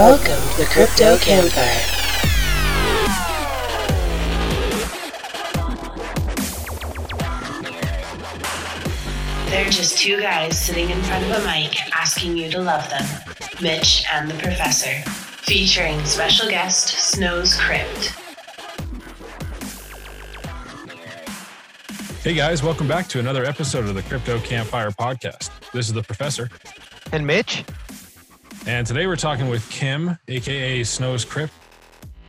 Welcome to the Crypto Campfire. They're just two guys sitting in front of a mic asking you to love them Mitch and the Professor, featuring special guest SnowsCrypt. Hey guys, welcome back to another episode of the Crypto Campfire podcast. This is the Professor, And Mitch? And today we're talking with Kim, aka SnowsCrypt.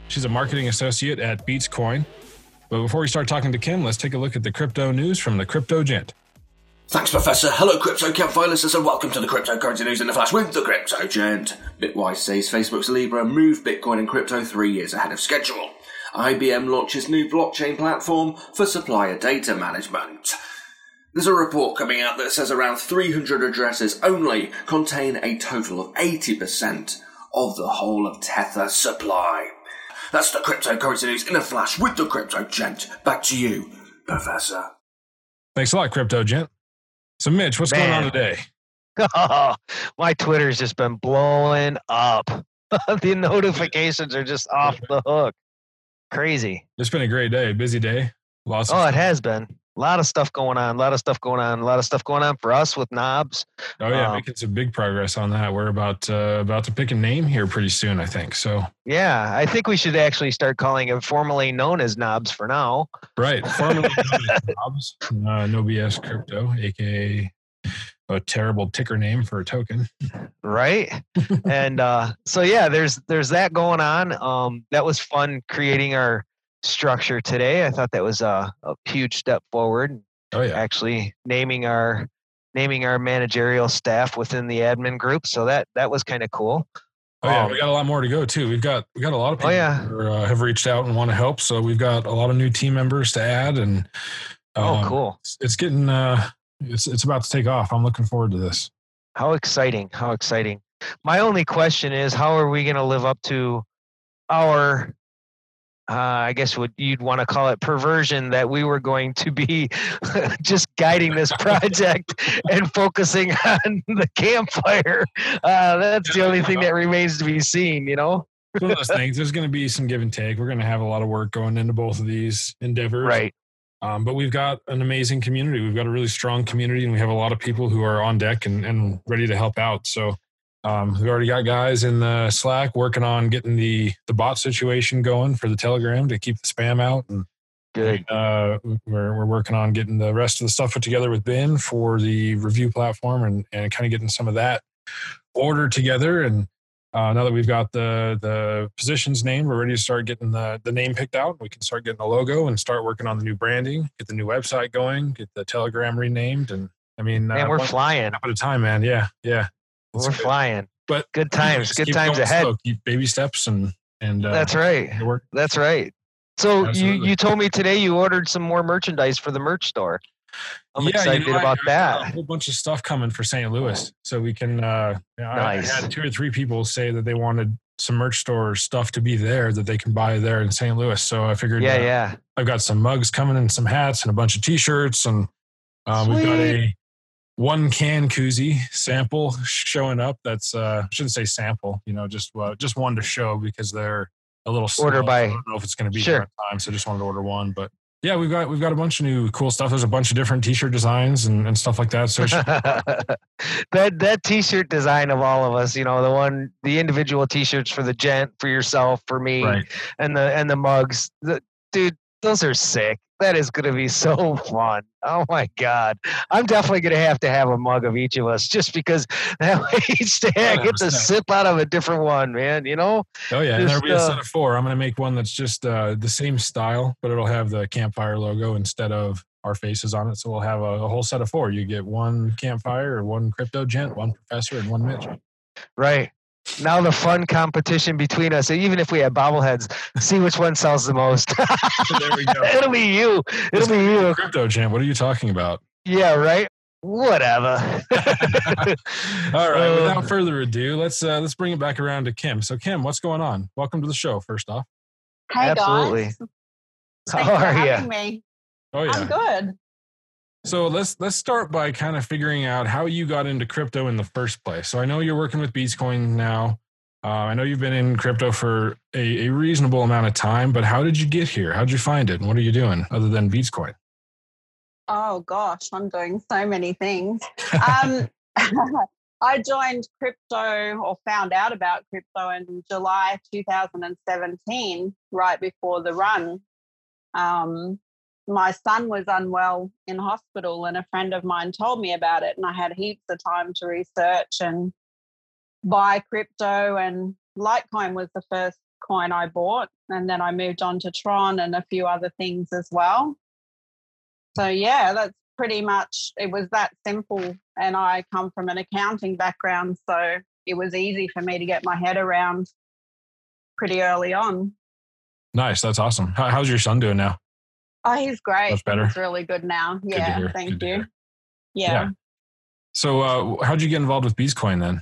She's a marketing associate at BeatzCoin. But before we start talking to Kim, let's take a look at the crypto news from the Crypto Gent. Thanks, Professor. Hello, Crypto Campfire listeners, and welcome to the cryptocurrency news in the flash with the Crypto Gent. Bitwise says Facebook's Libra moved Bitcoin and crypto three years ahead of schedule. IBM launches new blockchain platform for supplier data management. There's a report coming out that says around 300 addresses only contain a total of 80% of the whole of Tether supply. That's the cryptocurrency news in a flash with the Crypto Gent. Back to you, Professor. Thanks a lot, Crypto Gent. So, Mitch, what's going on today? Oh, my Twitter's just been blowing up. the notifications are just off the hook. Crazy. It's been a great day, busy day. Lots of Oh, it has been. A lot of stuff going on. A lot of stuff going on. A lot of stuff going on for us with knobs. Oh yeah, um, making some big progress on that. We're about uh, about to pick a name here pretty soon, I think. So, Yeah, I think we should actually start calling it formally known as knobs for now. right, formally known as Bob's, uh, No BS Crypto, aka a terrible ticker name for a token. right and uh so yeah there's there's that going on um that was fun creating our structure today i thought that was a, a huge step forward Oh yeah, actually naming our naming our managerial staff within the admin group so that that was kind of cool oh yeah. um, We got a lot more to go too. We've got we got a lot of Oh, people yeah. who uh, have reached out and want to help. So we've got a lot of new team members to add, and oh um, cool It's, it's getting uh, it's it's about to take off. I'm looking forward to this. how exciting how exciting my only question is how are we going to live up to our uh, I guess what you'd want to call it perversion that we were going to be just guiding this project and focusing on the campfire. Uh, that's the only thing that remains to be seen, you know? It's one of those things. There's going to be some give and take. We're going to have a lot of work going into both of these endeavors. Right. Um, but we've got an amazing community. We've got a really strong community, and we have a lot of people who are on deck and, and ready to help out. So um, we've already got guys in the Slack working on getting the the bot situation going for the Telegram to keep the spam out. And Good. uh, we're we're working on getting the rest of the stuff put together with Ben for the review platform and and kind of getting some of that ordered together. And uh, now that we've got the the positions named, we're ready to start getting the the name picked out. We can start getting the logo and start working on the new branding, get the new website going, get the Telegram renamed, and I mean, Man, uh, we're flying. step at a time, man. Yeah, yeah. We're good. flying. But Good times. Good times ahead. slow. Keep baby steps and and uh, That's right. That's right. So you, Absolutely. you told me today you ordered some more merchandise for the merch store. I'm Yeah, you excited know, about I've got A whole bunch of stuff coming for St. Louis, so we can. Uh, you know, I- Nice. I had two or three people say that they wanted some merch store stuff to be there that they can buy there in St. Louis. So I figured, Yeah, uh, yeah. I've got some mugs coming and some hats and a bunch of T-shirts, and um, we've got a one can koozie sample showing up. That's uh, I shouldn't say sample, you know, just uh, just one to show because they're a little Order slow. by- I don't know if it's going to be Sure. time, so just wanted to order one, but. Yeah, we've got we've got a bunch of new cool stuff. There's a bunch of different T-shirt designs and, and stuff like that. So should that that t-shirt design of all of us, you know, the one the individual t-shirts for the gent, for yourself, for me, Right. and the and the mugs. The, dude, those are sick. That is going to be so fun. Oh my god. I'm definitely going to have to have a mug of each of us just because that way each day I get to sip out of a different one, man, you know? Oh yeah, and there'll Just, be a set uh, of four. I'm gonna make one that's just uh, the same style, but it'll have the campfire logo instead of our faces on it. So we'll have a, a whole set of four. You get one campfire, one crypto gent, one professor, and one Mitch. Right. Now the fun competition between us, even if we have bobbleheads, see which one sells the most. there we go. It'll be you. It'll be you. Crypto gent. What are you talking about? Yeah, right. Whatever. All right. Uh, without further ado, let's uh, let's bring it back around to Kim. So Kim, what's going on? Welcome to the show. First off. Hi Absolutely. guys. How Thanks for are ya? having me. Oh yeah. I'm good. So let's let's start by kind of figuring out how you got into crypto in the first place. So I know you're working with BeatzCoin now. Uh, I know you've been in crypto for a, a, reasonable amount of time, but how did you get here? How did you find it? And what are you doing other than BeatzCoin? Oh gosh, I'm doing so many things. Um, I joined crypto or found out about crypto in July 2017, right before the run. Um, my son was unwell in hospital, and a friend of mine told me about it, and I had heaps of time to research and buy crypto. And Litecoin was the first coin I bought, and then I moved on to Tron and a few other things as well. So yeah, that's pretty much it was that simple. And I come from an accounting background, so it was easy for me to get my head around pretty early on. Nice, that's awesome. How, how's your son doing now? Oh, he's great. That's better. He's really good now. Good yeah, thank you. Yeah. yeah. So, uh, how'd you get involved with BeatzCoin then?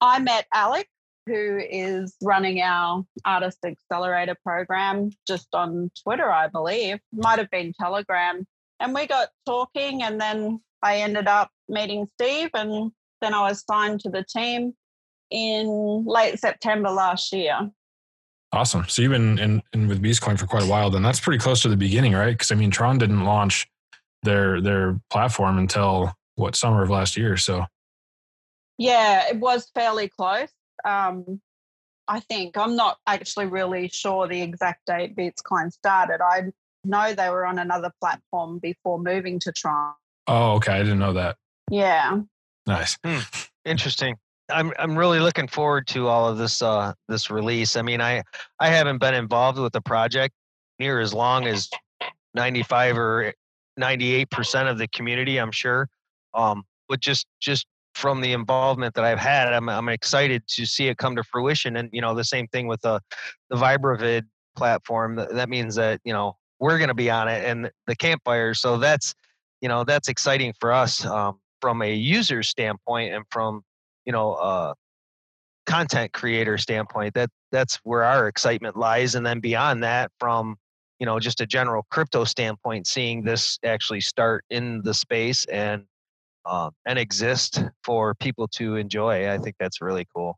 I met Alex, who is running our Artist Accelerator program just on Twitter, I believe. Might have been Telegram. And we got talking, and then I ended up meeting Steve, and then I was signed to the team in late September last year. Awesome. So you've been in, in with BeatzCoin for quite a while. Then that's pretty close to the beginning, right? Because I mean, Tron didn't launch their their platform until what summer of last year. So yeah, it was fairly close. Um, I think I'm not actually really sure the exact date BeatzCoin started. I know they were on another platform before moving to Tron. Oh, okay. I didn't know that. Yeah. Nice. Hmm. Interesting. I'm I'm really looking forward to all of this uh this release. I mean, I I haven't been involved with the project near as long as 95 or 98 percent of the community. I'm sure. Um, but just just from the involvement that I've had, I'm I'm excited to see it come to fruition. And you know, the same thing with the the VibraVid platform. That, that means that you know we're going to be on it and the campfire. So that's you know that's exciting for us um, from a user standpoint and from you know uh, content creator standpoint that that's where our excitement lies and then beyond that from you know just a general crypto standpoint seeing this actually start in the space and uh, and exist for people to enjoy i think that's really cool.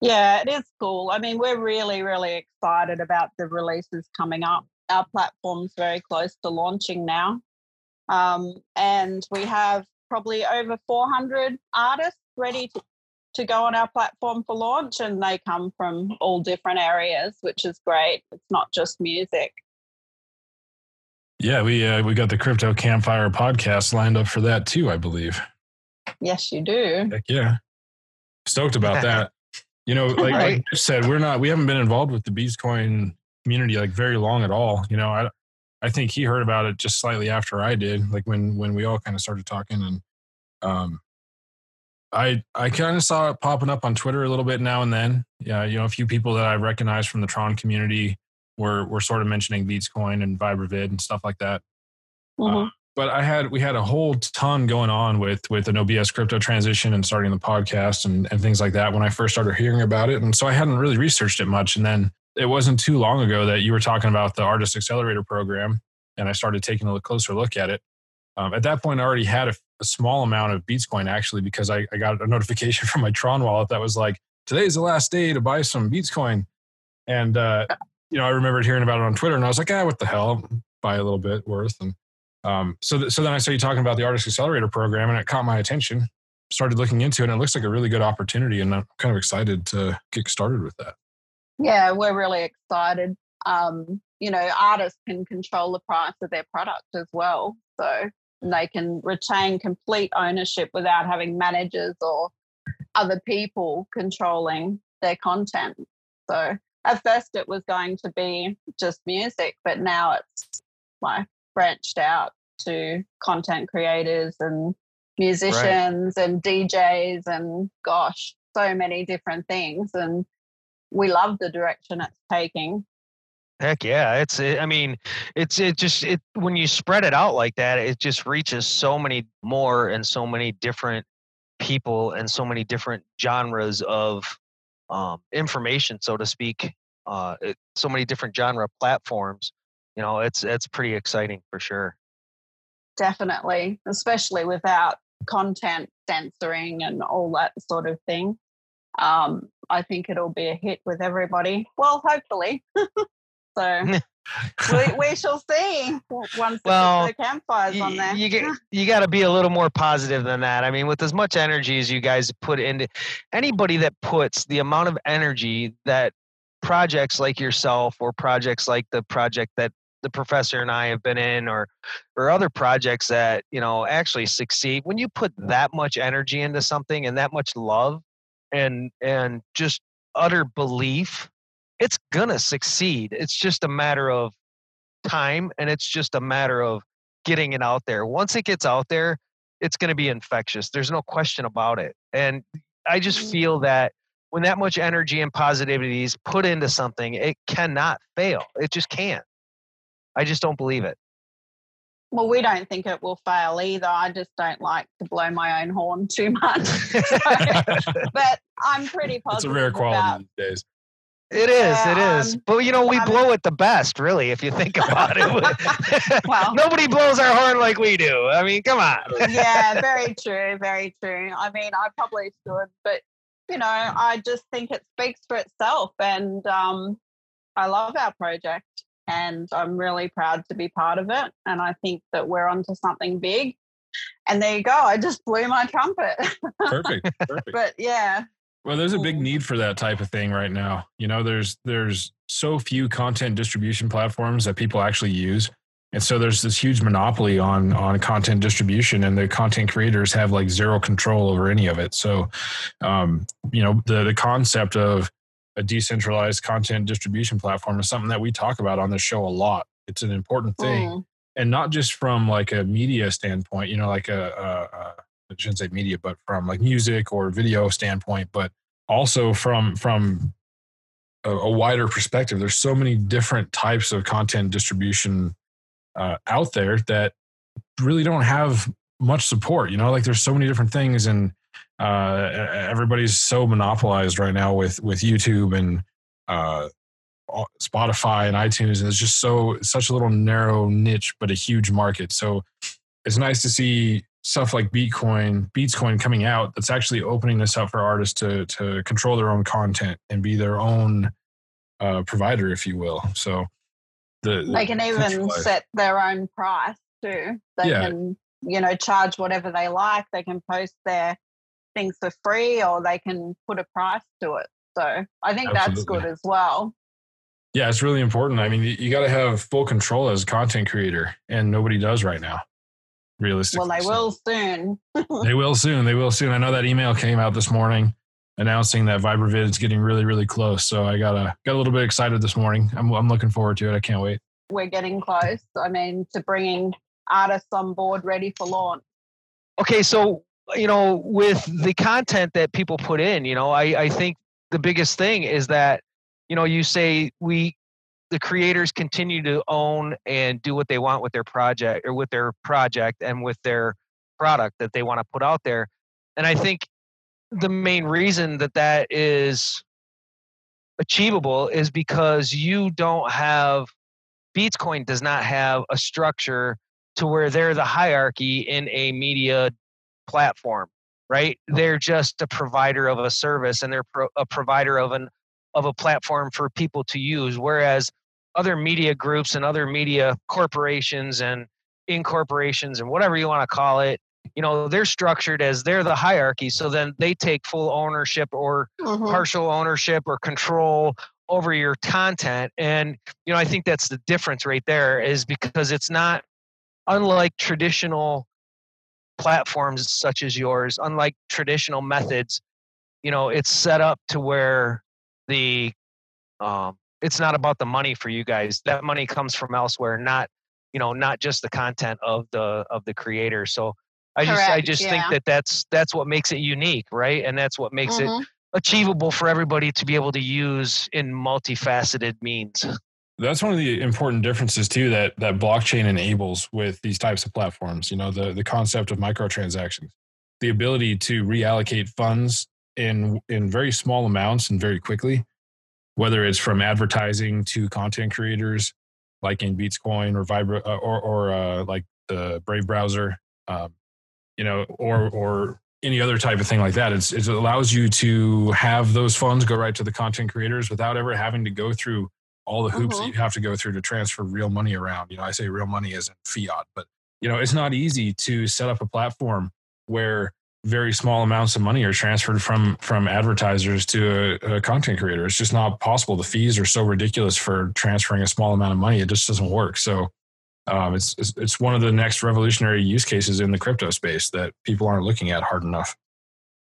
Yeah it is cool. I mean we're really really excited about the releases coming up. Our platform's very close to launching now um, and we have probably over 400 artists ready to, to go on our platform for launch, and they come from all different areas, which is great. It's not just music. Yeah, we uh, we got the Crypto Campfire podcast lined up for that too, I believe. Yes, you do. Heck yeah, stoked about that. You know, like, right. like I said, we're not we haven't been involved with the BeatzCoin community like very long at all. You know, I I think he heard about it just slightly after I did, like when when we all kind of started talking, and um, I I kind of saw it popping up on Twitter a little bit now and then. Yeah, you know, a few people that I recognize from the Tron community were were sort of mentioning BeatzCoin and VibraVid and stuff like that. Mm-hmm. Uh, but I had we had a whole ton going on with with an OBS crypto transition and starting the podcast and, and things like that when I first started hearing about it. And so I hadn't really researched it much. And then it wasn't too long ago that you were talking about the Artist Accelerator program, and I started taking a closer look at it. Um, at that point, I already had a, a, small amount of BeatzCoin actually because I, I, got a notification from my Tron wallet that was like, "Today's the last day to buy some BeatzCoin," and uh, you know I remembered hearing about it on Twitter, and I was like, "Ah, what the hell? Buy a little bit worth." And um, so, th- so then I saw you talking about the Artist Accelerator program, and it caught my attention. Started looking into it, and it looks like a really good opportunity, and I'm kind of excited to get started with that. Yeah, we're really excited. Um, you know, artists can control the price of their product as well. So they can retain complete ownership without having managers or other people controlling their content. So at first it was going to be just music, but now it's like branched out to content creators and musicians right. and DJs and gosh, so many different things. And we love the direction it's taking. Heck yeah, it's. It, I mean, it's it just it when you spread it out like that, it just reaches so many more and so many different people and so many different genres of um, information, so to speak. Uh, it, so many different genre platforms. You know, it's it's pretty exciting for sure. Definitely, especially without content censoring and all that sort of thing. um, I think it'll be a hit with everybody. Well, hopefully. so we, we shall see once Well, the campfires on there. you, get, you got to be a little more positive than that. I mean, with as much energy as you guys put into anybody that puts the amount of energy that projects like yourself or projects like the project that the professor and I have been in or or other projects that, you know, actually succeed, when you put that much energy into something and that much love and and just utter belief, it's gonna succeed. It's just a matter of time and it's just a matter of getting it out there. Once it gets out there, it's going to be infectious. There's no question about it. And I just mm. feel that when that much energy and positivity is put into something, it cannot fail. It just can't. I just don't believe it. Well, we don't think it will fail either. I just don't like to blow my own horn too much. but I'm pretty positive. It's a rare about- quality these days. It is. It Yeah, is. um, But you know, we I blow it the best, really, if you think about it. Well- nobody blows our horn like we do. I mean, come on. yeah, very true, very true. I mean, I probably should, but you know, I just think it speaks for itself, and um, I love our project, and I'm really proud to be part of it, and I think that we're onto something big. And there you go. I just blew my trumpet, Perfect. Perfect. but yeah, Well, there's a big Mm. need for that type of thing right now. You know, there's there's so few content distribution platforms that people actually use. And so there's this huge monopoly on on content distribution and the content creators have like zero control over any of it. So um, you know, the the concept of a decentralized content distribution platform is something that we talk about on the show a lot. It's an important thing Mm. and not just from like a media standpoint, you know, like a, a, a Shouldn't say media, but from like music or video standpoint, but also from from a, a wider perspective. There's so many different types of content distribution uh, out there that really don't have much support. You know, like there's so many different things, and uh, everybody's so monopolized right now with with YouTube and uh, Spotify and iTunes, and it's just so such a little narrow niche, but a huge market. So it's nice to see stuff like Bitcoin, BeatzCoin coming out that's actually opening this up for artists to to control their own content and be their own uh, provider, if you will. So the they can even set their own price too. They Yeah. can, you know, charge whatever they like. They can post their things for free or they can put a price to it. So I think that's good as well. Yeah, it's really important. I mean, you, you got to have full control as a content creator, and nobody does right now. Realistically, Well, they So- will soon. They will soon. They will soon. I know that email came out this morning announcing that VibraVid is getting really, really close. So I got a got a little bit excited this morning. I'm I'm looking forward to it. I can't wait. We're getting close. I mean, to bringing artists on board ready for launch. okay so you know with the content that people put in you know i i think the biggest thing is that you know you say we the creators continue to own and do what they want with their project or with their project and with their product that they want to put out there and i think the main reason that that is achievable is because you don't have BeatzCoin does not have a structure to where they're the hierarchy in a media platform, right? They're just a provider of a service and they're pro- a provider of an of a platform for people to use. Whereas other media groups and other media corporations and incorporations and whatever you want to call it, you know, they're structured as they're the hierarchy. So then they take full ownership or Mhm. partial ownership or control over your content and you know i think that's the difference right there is because it's not unlike traditional platforms such as yours unlike traditional methods you know it's set up to where the um it's not about the money for you guys that money comes from elsewhere not you know not just the content of the of the creator so i just i Correct, just think that that's that's what makes it unique right and that's what makes it Mhm. achievable for everybody to be able to use in multifaceted means. That's one of the important differences too that that blockchain enables with these types of platforms. You know, the the concept of microtransactions, the ability to reallocate funds in in very small amounts and very quickly, whether it's from advertising to content creators, like in BeatzCoin or Vibra uh, or or uh, like the Brave browser, um, you know, or or any other type of thing like that. It's, it allows you to have those funds go right to the content creators without ever having to go through all the hoops Mhm. that you have to go through to transfer real money around. You know, I say real money isn't fiat, but you know, it's not easy to set up a platform where very small amounts of money are transferred from from advertisers to a, a content creator. It's just not possible. The fees are so ridiculous for transferring a small amount of money. It just doesn't work. So um, it's, it's it's one of the next revolutionary use cases in the crypto space that people aren't looking at hard enough.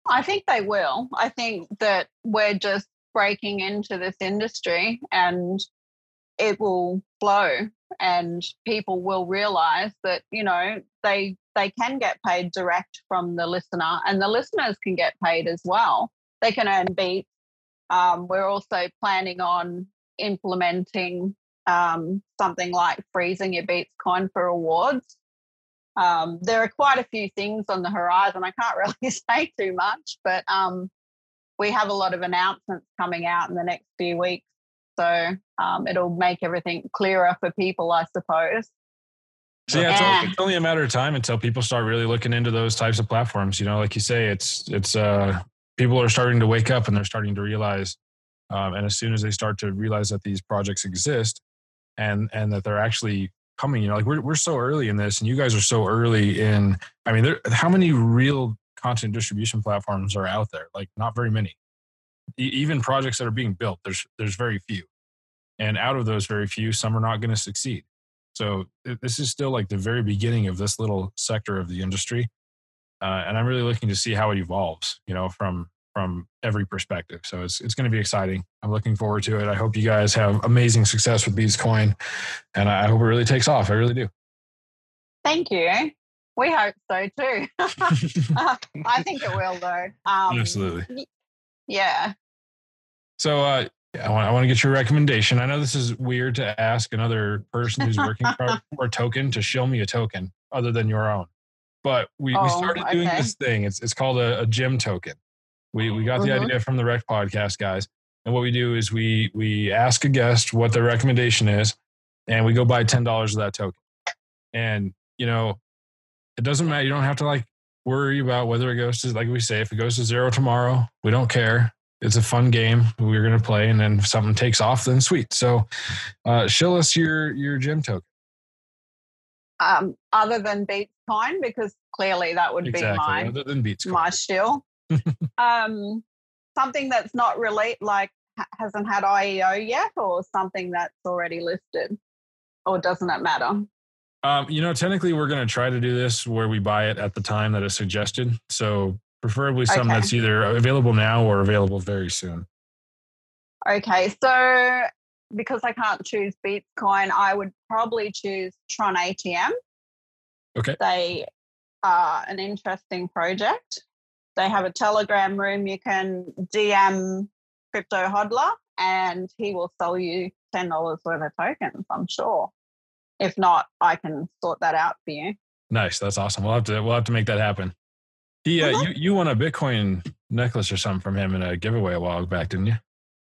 I think they will. I think that we're just breaking into this industry and it will blow and people will realize that, you know, they they can get paid direct from the listener and the listeners can get paid as well. They can earn beats. Um, we're also planning on implementing um, something like freezing your beats coin for awards. Um, there are quite a few things on the horizon. I can't really say too much, but um, we have a lot of announcements coming out in the next few weeks. So um, it'll make everything clearer for people, I suppose. So yeah, it's, Yeah. Only, it's only a matter of time until people start really looking into those types of platforms. You know, like you say, it's it's uh, people are starting to wake up and they're starting to realize, um, and as soon as they start to realize that these projects exist, and and that they're actually coming, you know, like we're we're so early in this, and you guys are so early in. I mean, there, how many real content distribution platforms are out there? Like, not very many. Even projects that are being built, there's there's very few, and out of those very few, some are not going to succeed. So this is still like the very beginning of this little sector of the industry, uh, and I'm really looking to see how it evolves. You know, from from every perspective. So it's it's going to be exciting. I'm looking forward to it. I hope you guys have amazing success with BeatzCoin, and I hope it really takes off. I really do. Thank you. We hope so too. I think it will, though. Um, Absolutely. Yeah. So uh, I want I want to get your recommendation. I know this is weird to ask another person who's working for, a token to show me a token other than your own, but we, we Oh, started doing okay. this thing. It's it's called a, a gym token. We we got the Mhm. idea from the Rec podcast guys, and what we do is we we ask a guest what their recommendation is, and we go buy ten dollars of that token. And you know, it doesn't matter. You don't have to like worry about whether it goes to like we say if it goes to zero tomorrow. We don't care it's a fun game we're going to play and then if something takes off then sweet so uh show us your your gym token Um, other than Beats Coin, because clearly that would exactly be my other than beats my shill. um, something that's not really like hasn't had IEO yet, or something that's already listed, or doesn't it matter? Um you know technically we're going to try to do this where we buy it at the time that it's suggested so preferably something Okay. that's either available now or available very soon Okay, so because I can't choose Bitcoin, I would probably choose Tron ATM. Okay. They are an interesting project. They have a Telegram room. You can DM Crypto Hodler and he will sell you $10 worth of tokens, I'm sure. If not, I can sort that out for you. nice that's awesome we'll have to we'll have to make that happen he uh, Mhm. you you won a bitcoin necklace or something from him in a giveaway a while back didn't you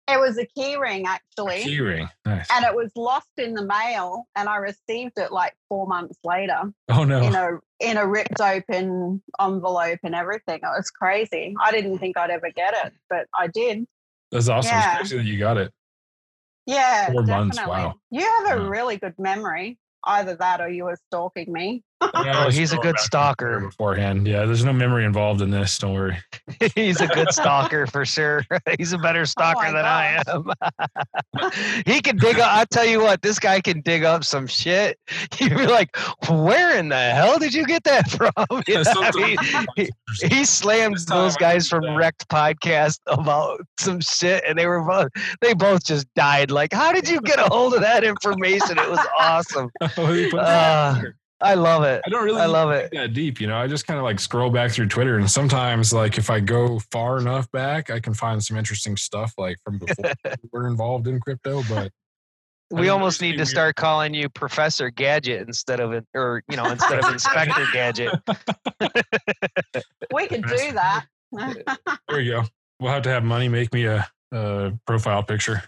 It was a key ring, actually. key ring nice And it was lost in the mail, and I received it like four months later. oh no in a in a ripped open envelope and everything. It was crazy. I didn't think I'd ever get it, but I did. that's awesome Yeah. it's crazy that you got it Yeah, Four months, definitely. wow. You have a Wow. really good memory. Either that or you were stalking me. Oh, he's a good stalker. beforehand. Yeah, there's no memory involved in this. Don't worry. He's a good stalker for sure. He's a better stalker my than I am. he can dig up. I tell you what, this guy can dig up some shit. You'd be like, "Where in the hell did you get that from?" You know, I mean, he, he slammed those guys from that. Wrecked Podcast about some shit, and they were both they both just died. Like, how did you get a hold of that information? It was awesome. He put Uh, out there. I love it. I don't really I love it. that deep. You know, I just kind of like scroll back through Twitter, and sometimes, like, if I go far enough back, I can find some interesting stuff, like from before we were involved in crypto. But We almost need to weird- start calling you Professor Gadget instead of it, or you know, instead of Inspector Gadget. We could do that. there you go. We'll have to have money make me a, a profile picture.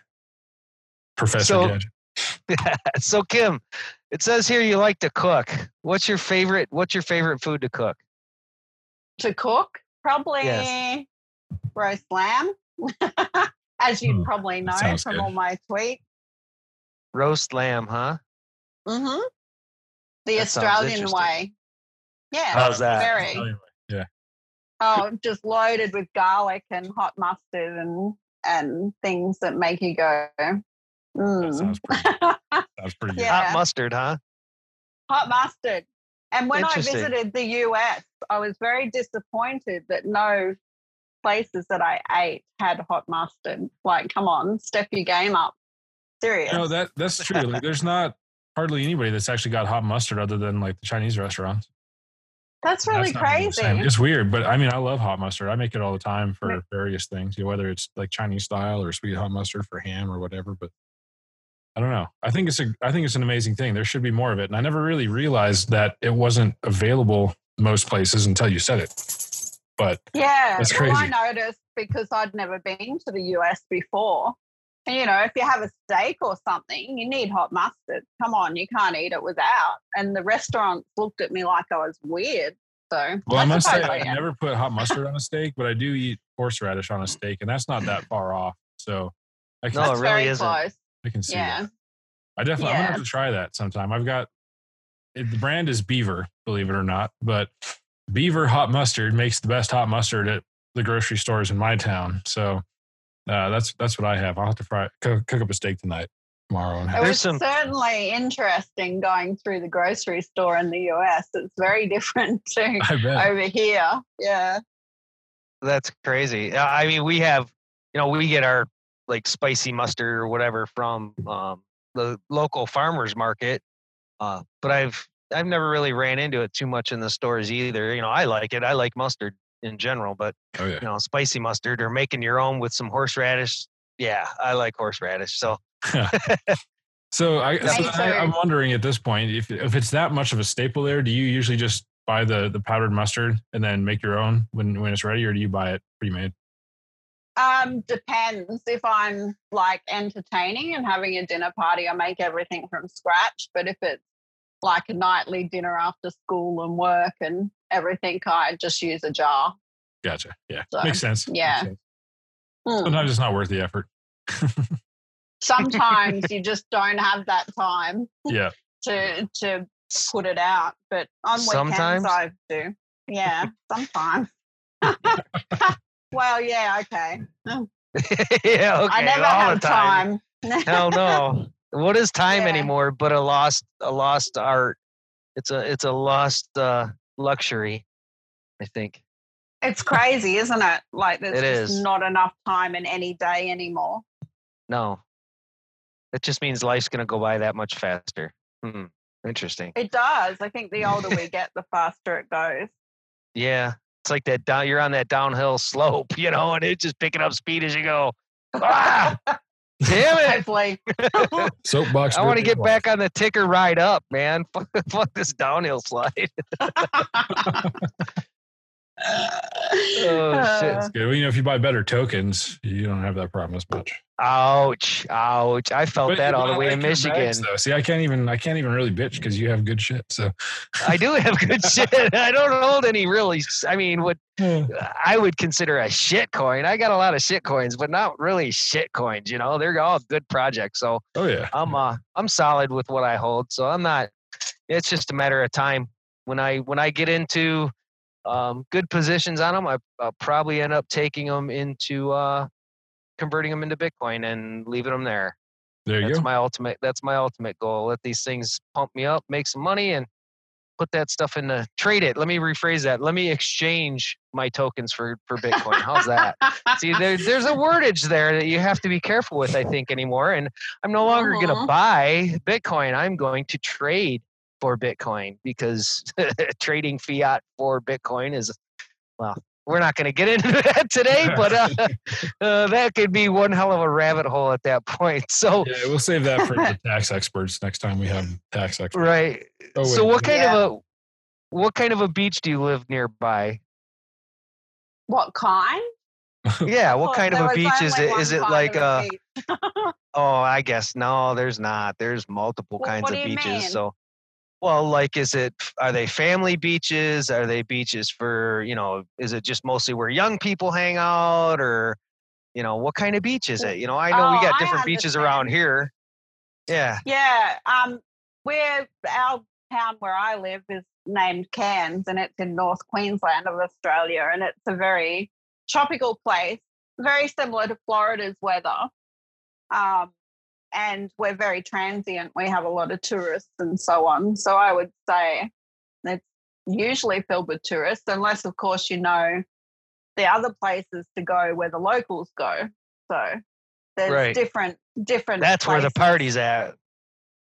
Professor So- Gadget. so Kim, it says here you like to cook. What's your favorite? What's your favorite food to cook? to cook. Probably roast lamb, as you'd Hmm, probably know from good. all my tweets. Roast lamb, huh? hmm The That Australian way. Yeah, How's that? very. Yeah. Oh, just loaded with garlic and hot mustard and and things that make you go. That Mm. sounds pretty, sounds pretty good. Yeah. Hot mustard, huh? hot mustard. And when I visited the US, I was very disappointed that no places that I ate had hot mustard. Like, come on, step your game up. Serious. No, that that's true. Like, there's not hardly anybody that's actually got hot mustard other than like the Chinese restaurants. That's really That's not really crazy. It's weird, but I mean, I love hot mustard. I make it all the time for Right. various things, you know, whether it's like Chinese style or sweet hot mustard for ham or whatever. But I don't know. I think it's a I think it's an amazing thing. There should be more of it, and I never really realized that it wasn't available most places until you said it. But Yeah, That's well, I noticed because I'd never been to the US before. And you know, if you have a steak or something, you need hot mustard. Come on, you can't eat it without. And the restaurants looked at me like I was weird. So well, I must say suppose I never put hot mustard on a steak, but I do eat horseradish on a steak, and that's not that far off. So I can No, it really very isn't. close. I can see Yeah. that. I definitely I'm gonna have to try that sometime. I've got it, the brand is Beaver, believe it or not, but Beaver hot mustard makes the best hot mustard at the grocery stores in my town. So uh, that's that's what I have. I'll have to fry cook, cook up a steak tonight, tomorrow, and It have There's was some- certainly interesting going through the grocery store in the US. It's very different to over here. Yeah. That's crazy. Uh, I mean, we have, you know, we get our like spicy mustard or whatever from um, the local farmers market. Uh, but I've I've never really ran into it too much in the stores either. You know, I like it. I like mustard in general, but Oh yeah. you know, spicy mustard or making your own with some horseradish. Yeah, I like horseradish. So So I, so I I- I'm wondering at this point if if it's that much of a staple there, do you usually just buy the the powdered mustard and then make your own when when it's ready, or do you buy it pre-made? Um, depends. If I'm like entertaining and having a dinner party, I make everything from scratch. But if it's like a nightly dinner after school and work and everything, I just use a jar. Gotcha. Yeah, So, makes sense. Makes yeah. sense. Hmm. Sometimes it's not worth the effort. Sometimes you just don't have that time Yeah. to to put it out. But on weekends Sometimes? I do. Yeah, sometimes. well, yeah, okay. yeah, okay, I never all have time. time. Hell no. What is time Yeah. anymore but a lost a lost art? It's a it's a lost uh, luxury, I think. It's crazy, isn't it? Like there's It just is. not enough time in any day anymore. No. It just means life's gonna go by that much faster. Hmm. Interesting. It does. I think the older we get, the faster it goes. Yeah. It's like that down you're on that downhill slope, you know, and it's just picking up speed as you go. Ah! Damn it. Hopefully. Soapbox. I want to get back on the ticker ride up, man. Fuck, fuck this downhill slide. Oh, shit. Uh, Good. Well, you know, if you buy better tokens, you don't have that problem as much. Ouch. Ouch. I felt But- that all the way in Michigan. bags, though. See, I can't even I can't even really bitch because you have good shit. So I do have good shit. I don't hold any really. I mean, what I would consider a shit coin. I got a lot of shit coins, but not really shit coins. You know, they're all good projects. So oh yeah, I'm uh I'm solid with what I hold. So I'm not. It's just a matter of time when I when I get into um, good positions on them. I, I'll probably end up taking them into uh, converting them into Bitcoin and leaving them there. there you That's go. my ultimate. That's my ultimate goal. Let these things pump me up, make some money, and put that stuff in the trade it. Let me rephrase that. Let me exchange my tokens for for Bitcoin. How's that? See, there, there's a wordage there that you have to be careful with. I think anymore, and I'm no longer going to buy Bitcoin. I'm going to trade for Bitcoin because trading fiat for Bitcoin is well. We're not going to get into that today, but uh, uh, that could be one hell of a rabbit hole at that point. So, Yeah, we'll save that for the tax experts next time we have tax experts. right. Oh, so what kind Yeah. of a what kind of a beach do you live nearby? what kind? Yeah, what Well, kind of a beach is it? Is it? one Is it kind like of uh oh, I guess no, there's not. There's multiple Well, kinds of beaches. mean? So Well, like, is it? Are they family beaches? Are they beaches for you know? Is it just mostly where young people hang out, or you know, what kind of beach is it? You know, I know we Oh, got different beaches around here. Yeah. Yeah, um, we're our town where I live is named Cairns, and it's in North Queensland of Australia, and it's a very tropical place, very similar to Florida's weather. Um, and we're very transient. We have a lot of tourists and so on. So I would say it's usually filled with tourists, unless, of course, you know the other places to go where the locals go. So there's Right. different different. That's where the places. party's at.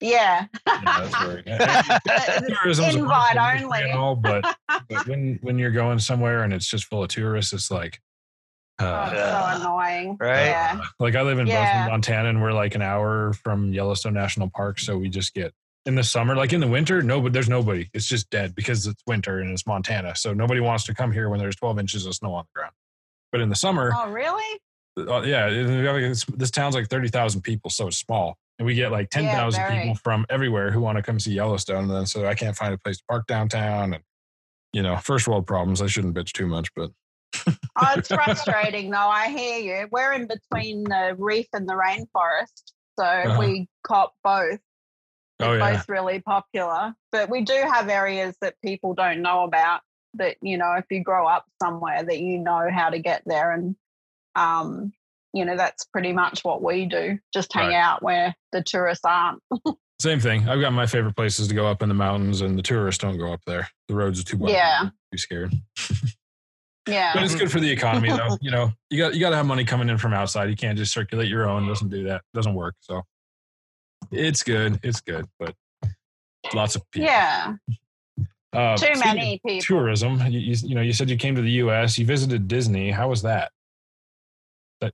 Yeah. Yeah, that's where, It's tourism's a invite only. and all, but but when when you're going somewhere and it's just full of tourists, it's like, Oh, uh, it's so annoying. Right? Yeah. like I live in Yeah. Bozeman, Montana, and we're like an hour from Yellowstone National Park, so we just get in the summer, like in the winter, no, but there's nobody. It's just dead because it's winter and it's Montana, so nobody wants to come here when there's 12 inches of snow on the ground. But in the summer, Oh, really? uh, yeah, it- we have, like, it's- this town's like 30,000 people, so it's small. And we get like 10,000 very. people from everywhere who want to come see Yellowstone. And then so I can't find a place to park downtown. And, you know, first world problems. I shouldn't bitch too much, but Oh, it's frustrating though. I hear you. We're in between the reef and the rainforest. So Uh-huh. we cop both. They're oh, yeah. both really popular. But we do have areas that people don't know about that, you know, if you grow up somewhere that you know how to get there and um, you know, that's pretty much what we do. Just hang Right. out where the tourists aren't. Same thing. I've got my favorite places to go up in the mountains, and the tourists don't go up there. The roads are too bumpy. Yeah. Too scared. Yeah. But it's good for the economy, though. you know, you got you got to have money coming in from outside. You can't just circulate your own. It doesn't do that. It doesn't work. So it's good. It's good, but lots of people. Yeah. Uh, Too many people. tourism. You, you, you know, you said you came to the U.S. You visited Disney. How was that?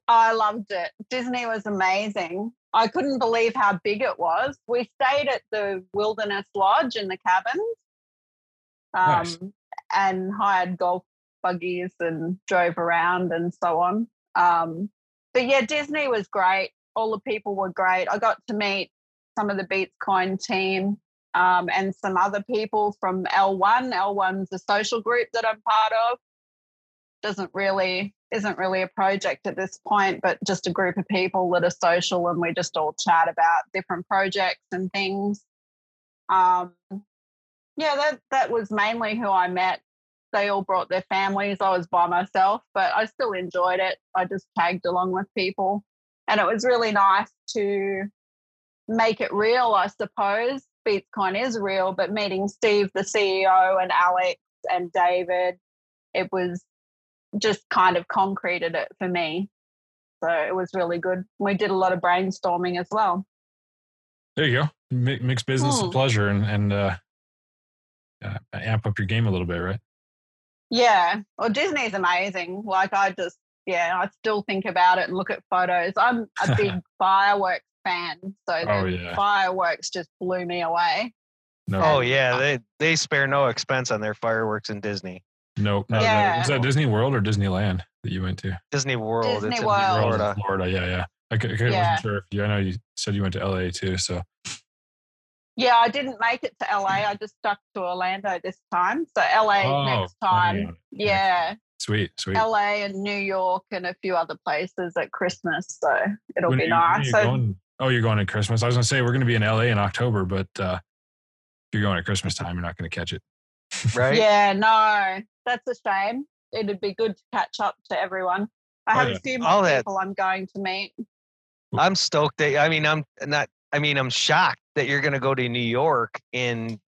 I loved it. Disney was amazing. I couldn't believe how big it was. We stayed at the Wilderness Lodge in the cabins um, Nice. and hired golf buggies and drove around and so on. Um, but yeah, Disney was great. All the people were great. I got to meet some of the BeatzCoin team um, and some other people from L1. L1's a social group that I'm part of. Doesn't really isn't really a project at this point, but just a group of people that are social and we just all chat about different projects and things. Um, yeah, that that was mainly who I met. They all brought their families. I was by myself, but I still enjoyed it. I just tagged along with people, and it was really nice to make it real. I suppose BeatzCoin is real, but meeting Steve, the CEO, and Alex and David, it was just kind of concreted it for me. So it was really good. We did a lot of brainstorming as well. There you go. Mi- Mix business and Hmm. pleasure, and and uh, uh, amp up your game a little bit, right? Yeah. Well, Disney's amazing. Like I just, yeah, I still think about it and look at photos. I'm a big fireworks fan. So Oh, the yeah. fireworks just blew me away. No, Oh yeah, they they spare no expense on their fireworks in Disney. no, no. Yeah. Was that Disney World or Disneyland that you went to? Disney World. Disney it's in World. Florida. Florida. Yeah, yeah. I Yeah. wasn't sure if you. I know you said you went to LA too. So Yeah, I didn't make it to LA. I just stuck to Orlando this time. So LA Oh, next time. on it. Yeah. sweet, sweet. LA and New York and a few other places at Christmas. So it'll When be you- nice. you So going? Oh, you're going at Christmas. I was gonna say we're gonna be in LA in October, but uh, if you're going at Christmas time, you're not gonna catch it. Right? Yeah, no, that's a shame. It'd be good to catch up to everyone. I Oh, have yeah. a few All more that- people I'm going to meet. I'm stoked that I mean I'm not I mean I'm shocked that you're gonna go to New York in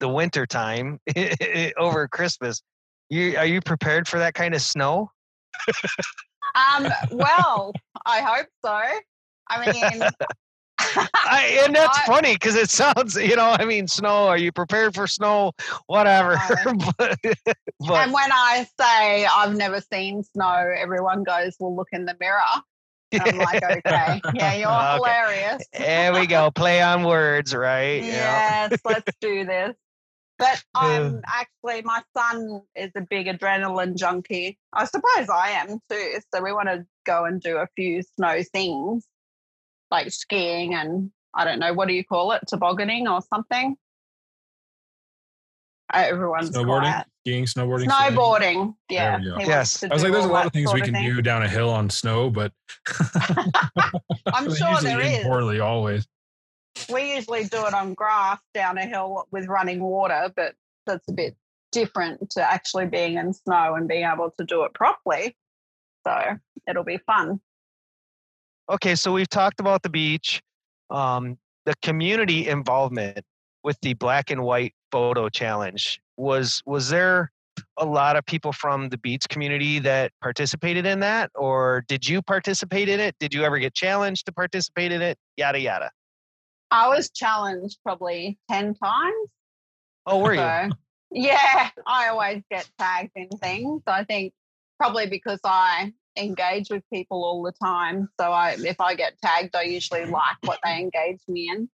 the winter time over Christmas. You are you prepared for that kind of snow? Um, well, I hope so. I mean, I, and that's I- funny because it sounds, you know, I mean, snow. Are you prepared for snow? Whatever. but, but and when I say I've never seen snow, everyone goes, "Well, look in the mirror." I'm like, "Okay, yeah, you're ah, Okay. hilarious." there we go. Play on words, right? Yeah. yes, let's do this. But I'm um, actually, my son is a big adrenaline junkie. I suppose I am too. So we want to go and do a few snow things like skiing and I don't know, what do you call it? Tobogganing or something? Everyone's Snowboarding, quiet. skiing, snowboarding. Snowboarding, yeah. we go. he wants Yes. I was like, there's a lot of things we can thing. do down a hill on snow, but I'm sure usually there end is. poorly always. We usually do it on grass down a hill with running water, but that's a bit different to actually being in snow and being able to do it properly. So it'll be fun. Okay, so we've talked about the beach, um, the community involvement with the black and white photo challenge. Was was there a lot of people from the beats community that participated in that, or did you participate in it? Did you ever get challenged to participate in it? Yada yada. I was challenged probably 10 times. Oh, were you? So, yeah, I always get tagged in things. I think probably because I engage with people all the time. So I, if I get tagged, I usually like what they engage me in.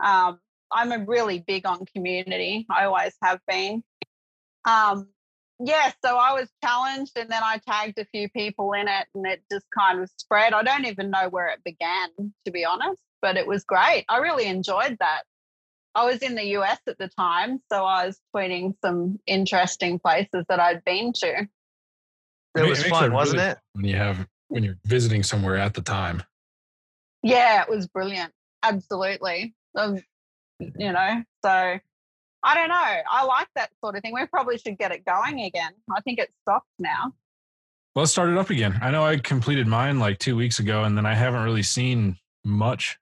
Um, I'm a really big on community. I always have been. Um, yeah, so I was challenged, and then I tagged a few people in it, and it just kind of spread. I don't even know where it began, to be honest, but it was great. I really enjoyed that. I was in the US at the time, so I was tweeting some interesting places that I'd been to. It was makes fun, wasn't really it? When you have when you're visiting somewhere at the time. Yeah, it was brilliant. Absolutely. Um, you know, so I don't know. I like that sort of thing. We probably should get it going again. I think it's stopped now. Well, let's start it up again. I know I completed mine like two weeks ago, and then I haven't really seen much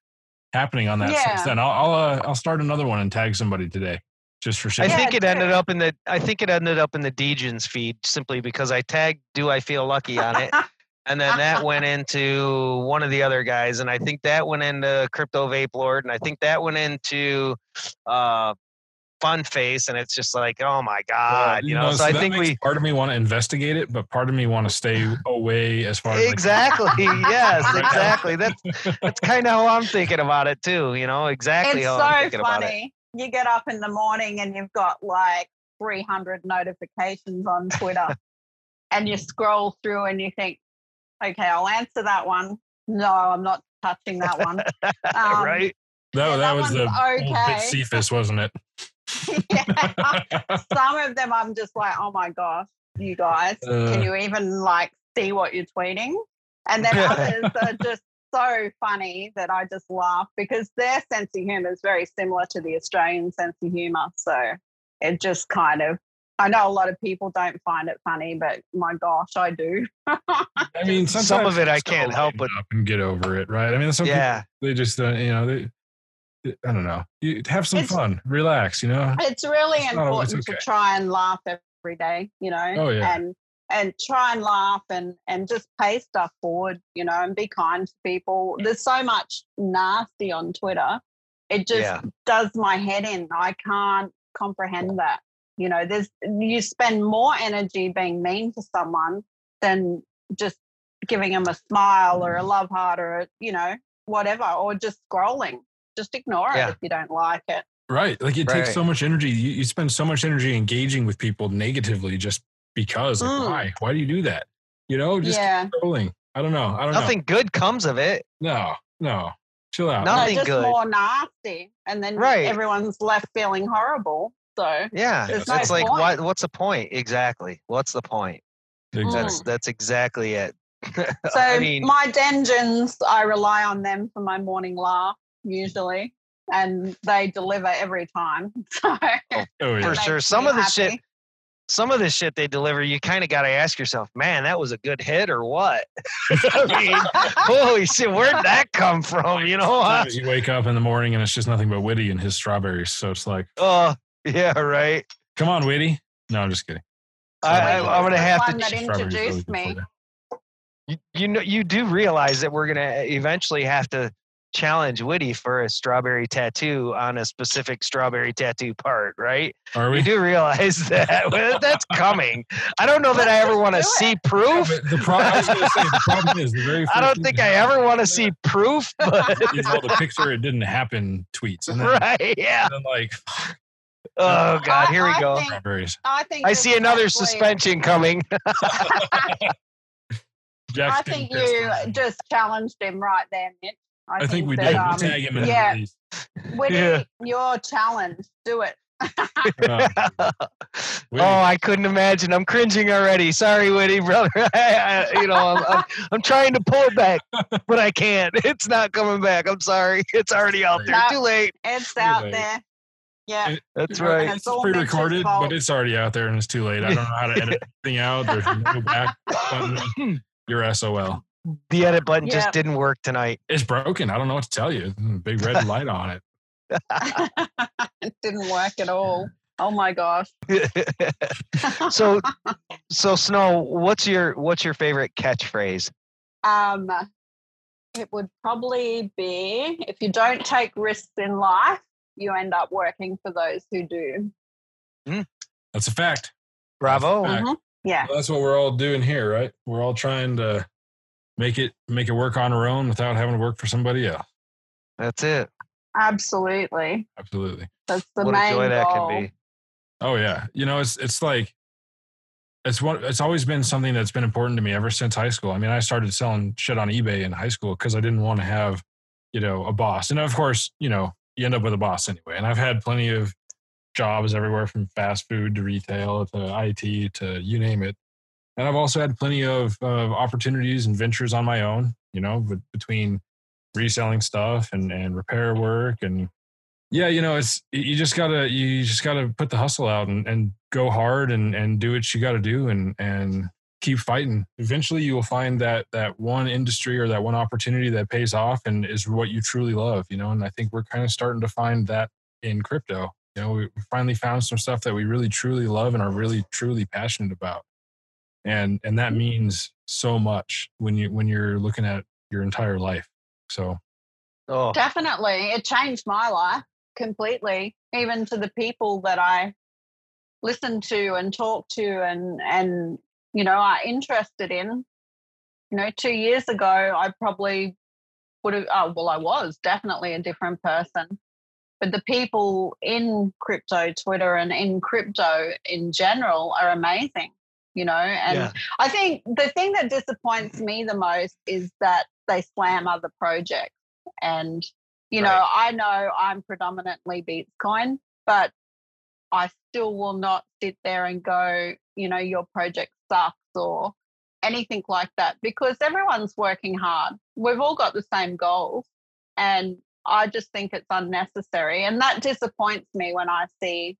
happening on that since then. I'll I'll, uh, I'll start another one and tag somebody today, just for I shit. Yeah, think it do ended up in the I think it ended up in the Degens feed simply because I tagged "Do I Feel Lucky" on it, and then that went into one of the other guys, and I think that went into Crypto Vape Lord, and I think that went into uh, Fun Face, and it's just like, oh my god, you know. so I think we part of me want to investigate it, but part of me want to stay away as far as like, exactly, yes, Right now. exactly. That's that's kind of how I'm thinking about it too. You know, exactly it's how I'm so thinking about it. funny. You get up in the morning and you've got like 300 notifications on Twitter, and you scroll through and you think, okay, I'll answer that one. No, I'm not touching that one. Um, right? that, Yeah, that that was the old okay. Bitcephus, wasn't it? Yeah. Some of them I'm just like, oh my gosh, you guys, Uh. can you even like see what you're tweeting? And then others are just so funny that I just laugh because their sense of humor is very similar to the Australian sense of humor. So it just kind of, I know a lot of people don't find it funny, but my gosh, I do. I mean, Some of it I can't help but- and get over it, right? I mean, some Yeah. people they just uh, you know they. I don't know. You have some It's- fun, relax. You know. It's really It's not always important okay. to try and laugh every day, you know, Oh, yeah. and and try and laugh and and just pay stuff forward, you know, and be kind to people. There's so much nasty on Twitter. It just Yeah. does my head in. I can't comprehend that. You know, there's you spend more energy being mean to someone than just giving them a smile or a love heart or a, you know whatever or just scrolling. Just ignore Yeah. it if you don't like it. Right. Like it takes so much energy. You, you spend so much energy engaging with people negatively just because. Like, Mm. why? Why do you do that? You know, just yeah. scrolling. I don't know. I don't Nothing good comes of it. No, no. Chill out. No. No, just good. more nasty, and then Right. everyone's left feeling horrible. So Yeah, There's it's no like point. what? What's the point? Exactly. What's the point? Exactly. That's that's exactly it. So I mean, my Degens, I rely on them for my morning laugh usually, and they deliver every time. So oh, oh, yeah. for sure. Some of the shit, some of the shit they deliver, you kind of got to ask yourself, man, that was a good hit or what? I mean, holy shit, where'd that come from? You know what? You wake up in the morning and it's just nothing but Witty and his strawberries. So it's like, Oh, yeah, right. come on, Witty. No, I'm just kidding. I, I, I'm gonna have to. one that ch- really introduced me. you. you, you know, you do realize that we're gonna eventually have to challenge Witty for a strawberry tattoo on a specific strawberry tattoo part, right? Are We we? do realize that Well, that's coming. I don't know that I ever want to see proof. But the problem, I was say, the problem is the very. I don't think I ever want to see proof, but Is all the picture it didn't happen tweets. And then, right, yeah. and then like Oh God, I- here we I go. think- strawberries. I think I see another actually- suspension coming. Jack's I think you now. just challenged him right there, Mitch. I think we that, did. um, Tag him in yeah. the Yeah. your challenge, do it. Uh, oh, I couldn't imagine. I'm cringing already. Sorry, Witty, brother. I, I, you know, I'm, I'm, I'm trying to pull it back, but I can't. It's not coming back. I'm sorry. It's already out there. No. Too late. It's Too out late. there. Yeah. That's right. It's It's pre-recorded, Mitch's but it's already out there and it's too late. I don't know how to edit anything out. There's no back button. You're SOL. The edit button just didn't work tonight. It's broken. I don't know what to tell you. Big red light on it. it didn't work at all. Oh my gosh. so, so Snow, what's your what's your favorite catchphrase? Um, it would probably be if you don't take risks in life, you end up working for those who do. That's a fact. Bravo. Fact. Mhm. Yeah. Well, that's what we're all doing here, right? We're all trying to make it make it work on our own without having to work for somebody else. That's it. Absolutely. Absolutely. That's the what a main joy that can be. Oh yeah. You know, it's it's like it's what it's always been something that's been important to me ever since high school. I mean, I started selling shit on eBay in high school because I didn't want to have, you know, a boss. And of course, you know, you end up with a boss anyway. And I've had plenty of jobs everywhere from fast food to retail to IT to you name it. And I've also had plenty of, of opportunities and ventures on my own, you know, between reselling stuff and, and repair work and yeah, you know, it's you just gotta you just gotta put the hustle out and, and go hard and, and do what you gotta do and and keep fighting. Eventually you will find that that one industry or that one opportunity that pays off and is what you truly love, you know, and I think we're kind of starting to find that in crypto. You know, we we finally found some stuff that we really truly love and are really truly passionate about. And and that mm-hmm. means so much when you when you're looking at your entire life. So Oh, Definitely. It changed my life completely, even to the people that I listen to and talk to and and you know are interested in. You know, two years ago I probably would have oh well I was definitely a different person. But the people in crypto Twitter and in crypto in general are amazing, you know, and yeah. I think the thing that disappoints me the most is that they slam other projects. And, you know, Right. I know I'm predominantly Bitcoin, but I still will not sit there and go, you know, your project sucks or anything like that because everyone's working hard. We've all got the same goals. And I just think it's unnecessary. And that disappoints me when I see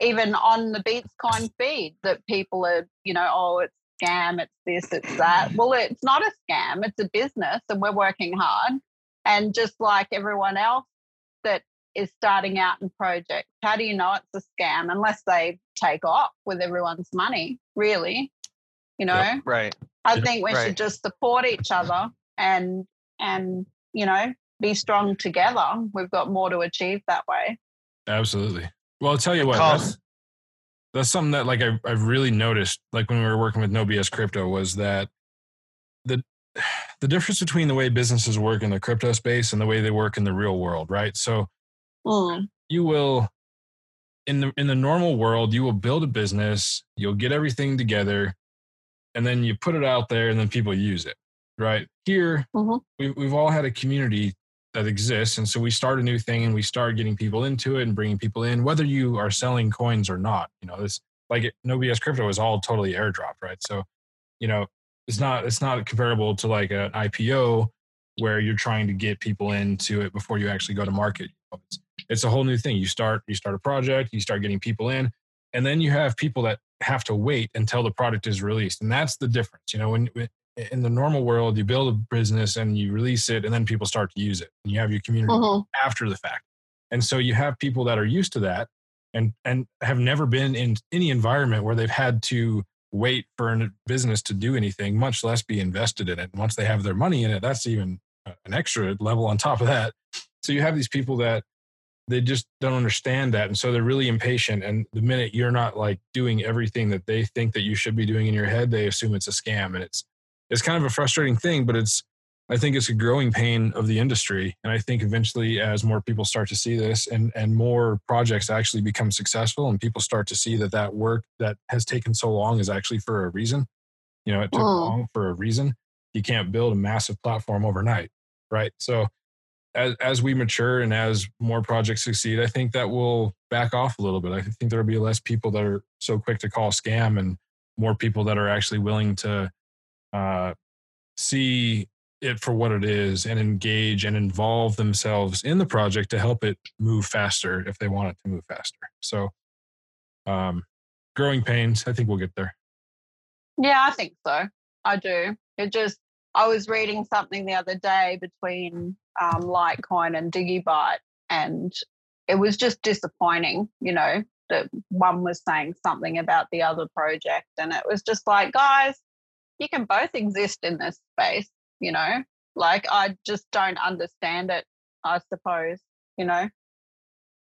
even on the Bitcoin feed that people are, you know, oh, it's scam, it's this, it's that. Well, it's not a scam, it's a business and we're working hard. And just like everyone else that is starting out in projects, how do you know it's a scam unless they take off with everyone's money, really? You know, Yep. Right. I think we Right. should just support each other and and you know be strong together. We've got more to achieve that way. Absolutely. Well, I'll tell you what. That's, that's something that like I, I've really noticed, like when we were working with No BS Crypto, was that the the difference between the way businesses work in the crypto space and the way they work in the real world, right? So Mm, you will in the in the normal world, you will build a business, you'll get everything together, and then you put it out there, and then people use it, right? Here, Mhm. we, we've all had a community that exists, and so we start a new thing, and we start getting people into it and bringing people in, whether you are selling coins or not. You know, this like it, No BS Crypto is all totally airdropped, right? So, you know, it's not it's not comparable to like an IPO where you're trying to get people into it before you actually go to market. It's, it's a whole new thing. You start you start a project, you start getting people in, and then you have people that have to wait until the product is released, and that's the difference. You know, when in the normal world, you build a business and you release it, and then people start to use it, and you have your community mhm. after the fact. And so you have people that are used to that and and have never been in any environment where they've had to wait for a business to do anything, much less be invested in it. And once they have their money in it, that's even an extra level on top of that. So you have these people that they just don't understand that. And so they're really impatient. And the minute you're not like doing everything that they think that you should be doing in your head, they assume it's a scam. And it's it's kind of a frustrating thing, but it's I think it's a growing pain of the industry. And I think eventually, as more people start to see this and, and more projects actually become successful and people start to see that that work that has taken so long is actually for a reason, you know, it took Mm. long for a reason. You can't build a massive platform overnight, right? So as, as we mature and as more projects succeed, I think that will back off a little bit. I think there'll be less people that are so quick to call scam and more people that are actually willing to uh, see it for what it is and engage and involve themselves in the project to help it move faster if they want it to move faster. So, um, growing pains, I think we'll get there. Yeah, I think so. I do. It just, I was reading something the other day between um, Litecoin and Digibyte, and it was just disappointing, you know, that one was saying something about the other project. And it was just like, guys, you can both exist in this space, you know? Like, I just don't understand it, I suppose, you know?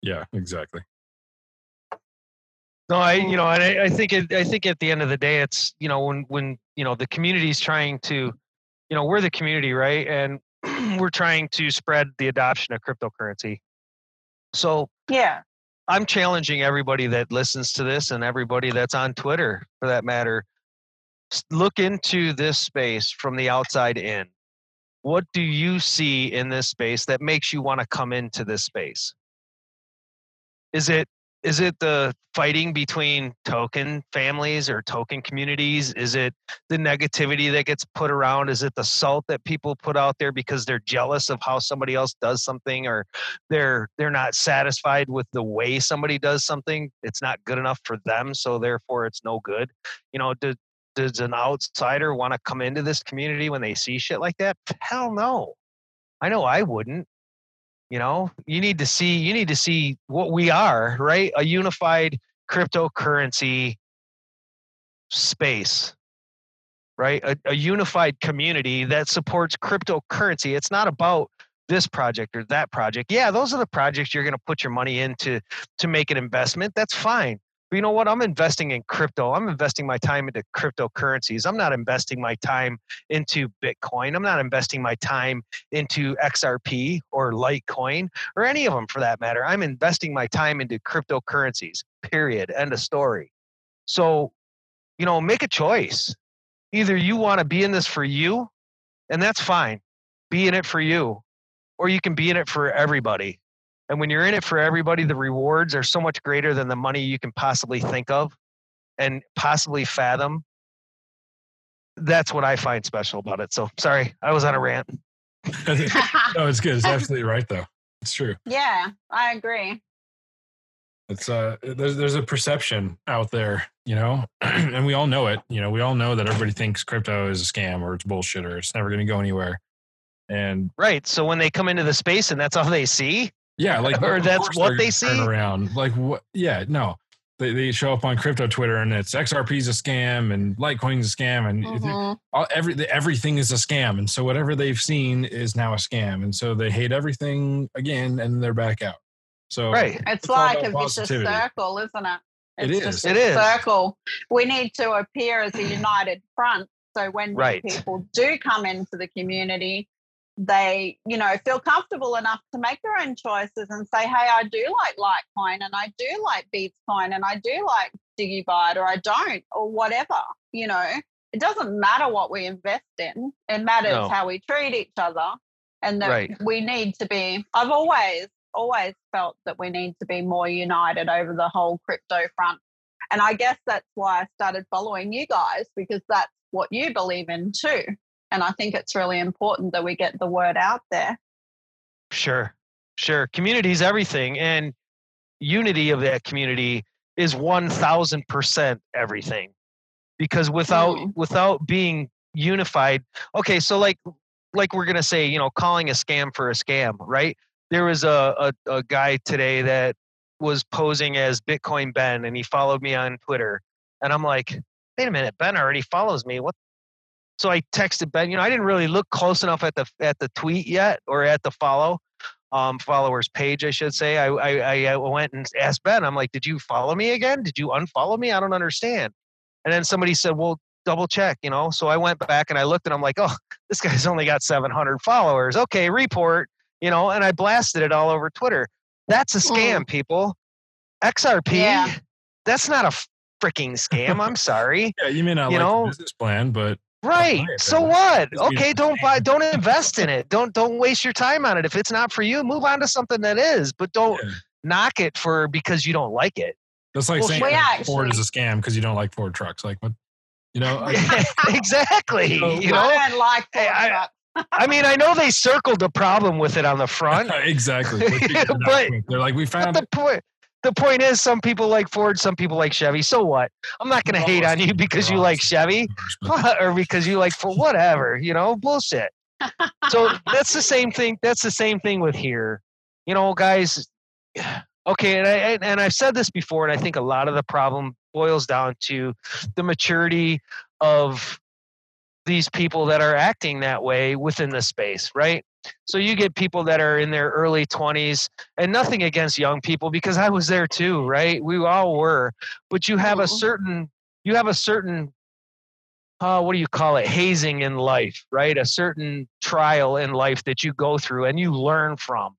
Yeah, exactly. No, I you know, and I, I think it, I think at the end of the day, it's you know when when you know the community is trying to, you know, we're the community, right? And we're trying to spread the adoption of cryptocurrency. So Yeah. I'm challenging everybody that listens to this and everybody that's on Twitter for that matter. Look into this space from the outside in. What do you see in this space that makes you want to come into this space? Is it is it the fighting between token families or token communities? Is it the negativity that gets put around? Is it the salt that people put out there because they're jealous of how somebody else does something or they're they're not satisfied with the way somebody does something? It's not good enough for them, so therefore it's no good. You know, do, does an outsider want to come into this community when they see shit like that? Hell no. I know I wouldn't you know you need to see you need to see what we are right? A unified cryptocurrency space right? A, a unified community that supports cryptocurrency. It's not about this project or that project. Yeah those are the projects you're going to put your money into to make an investment. That's fine you know what? I'm investing in crypto. I'm investing my time into cryptocurrencies. I'm not investing my time into bitcoin. I'm not investing my time into xrp or litecoin or any of them for that matter. I'm investing my time into cryptocurrencies period. End of story. So you know make a choice. Either you want to be in this for you and that's fine. Be in it for you or you can be in it for everybody and when you're in it for everybody the rewards are so much greater than the money you can possibly think of and possibly fathom that's what i find special about it so sorry i was on a rant no, it's good. It's absolutely right, though. It's true. yeah, I agree. It's uh, there's there's a perception out there, you know, and we all know it. You know, we all know that everybody thinks crypto is a scam or it's bullshit or it's never going to go anywhere. And right so when they come into the space and that's all they see yeah, like Or that's what they're they gonna see? Turn around, like what? Yeah, no, they they show up on crypto Twitter and it's XRP's a scam and Litecoin's a scam and Mhm. all, every everything is a scam. And so whatever they've seen is now a scam. And so they hate everything again and they're back out. So right It's all like about a vicious circle, isn't it? It It's is. just a is. circle. We need to appear as a united front. So when Right. people do come into the community, they, you know, feel comfortable enough to make their own choices and say, hey, I do like Litecoin and I do like BeatzCoin and I do like Digibyte or I don't or whatever, you know. It doesn't matter what we invest in. It matters No. how we treat each other. And that Right. we need to be, I've always, always felt that we need to be more united over the whole crypto front. And I guess that's why I started following you guys because that's what you believe in too. And I think it's really important that we get the word out there. Sure, sure. Community is everything, and unity of that community is one thousand percent everything. Because without Mm. without being unified, okay, so like like we're gonna say, you know, calling a scam for a scam, right? There was a a, a guy today that was posing as Bitcoin Ben, and he followed me on Twitter, and I'm like, wait a minute, Ben already follows me. What? So I texted Ben. You know, I didn't really look close enough at the at the tweet yet or at the follow um, followers page, I should say. I, I I went and asked Ben. I'm like, did you follow me again? Did you unfollow me? I don't understand. And then somebody said, well, double check. You know. So I went back and I looked and I'm like, oh, this guy's only got 700 followers. Okay, report. You know, and I blasted it all over Twitter. That's a scam, people. XRP. Yeah. That's not a freaking scam. I'm sorry. yeah, you may not You like know, the business plan, but Right. it So what? Okay, don't buy don't invest in it. Don't don't waste your time on it. If it's not for you, move on to something that is, but don't Yeah. knock it for because you don't like it. That's like Well, saying we that Ford is a scam because you don't like Ford trucks. Like what? You know, I- exactly. So- You know, I like Ford I- trucks. I mean, I know they circled the problem with it on the front, exactly. They figured it out But- quick. They're like, we found the point the point is some people like Ford, some people like Chevy. So what? I'm not going to hate on you because you like. Chevy or because you like for whatever, you know, bullshit. So that's the same thing. That's the same thing with here. You know, guys. Okay, and I and- and I've said this before, and I think a lot of the problem boils down to the maturity of these people that are acting that way within the space, right? So you get people that are in their early 20s, and nothing against young people because I was there too, right? We all were, but you have a Mhm. certain you have a certain uh, what do you call it hazing in life right a certain trial in life that you go through and you learn from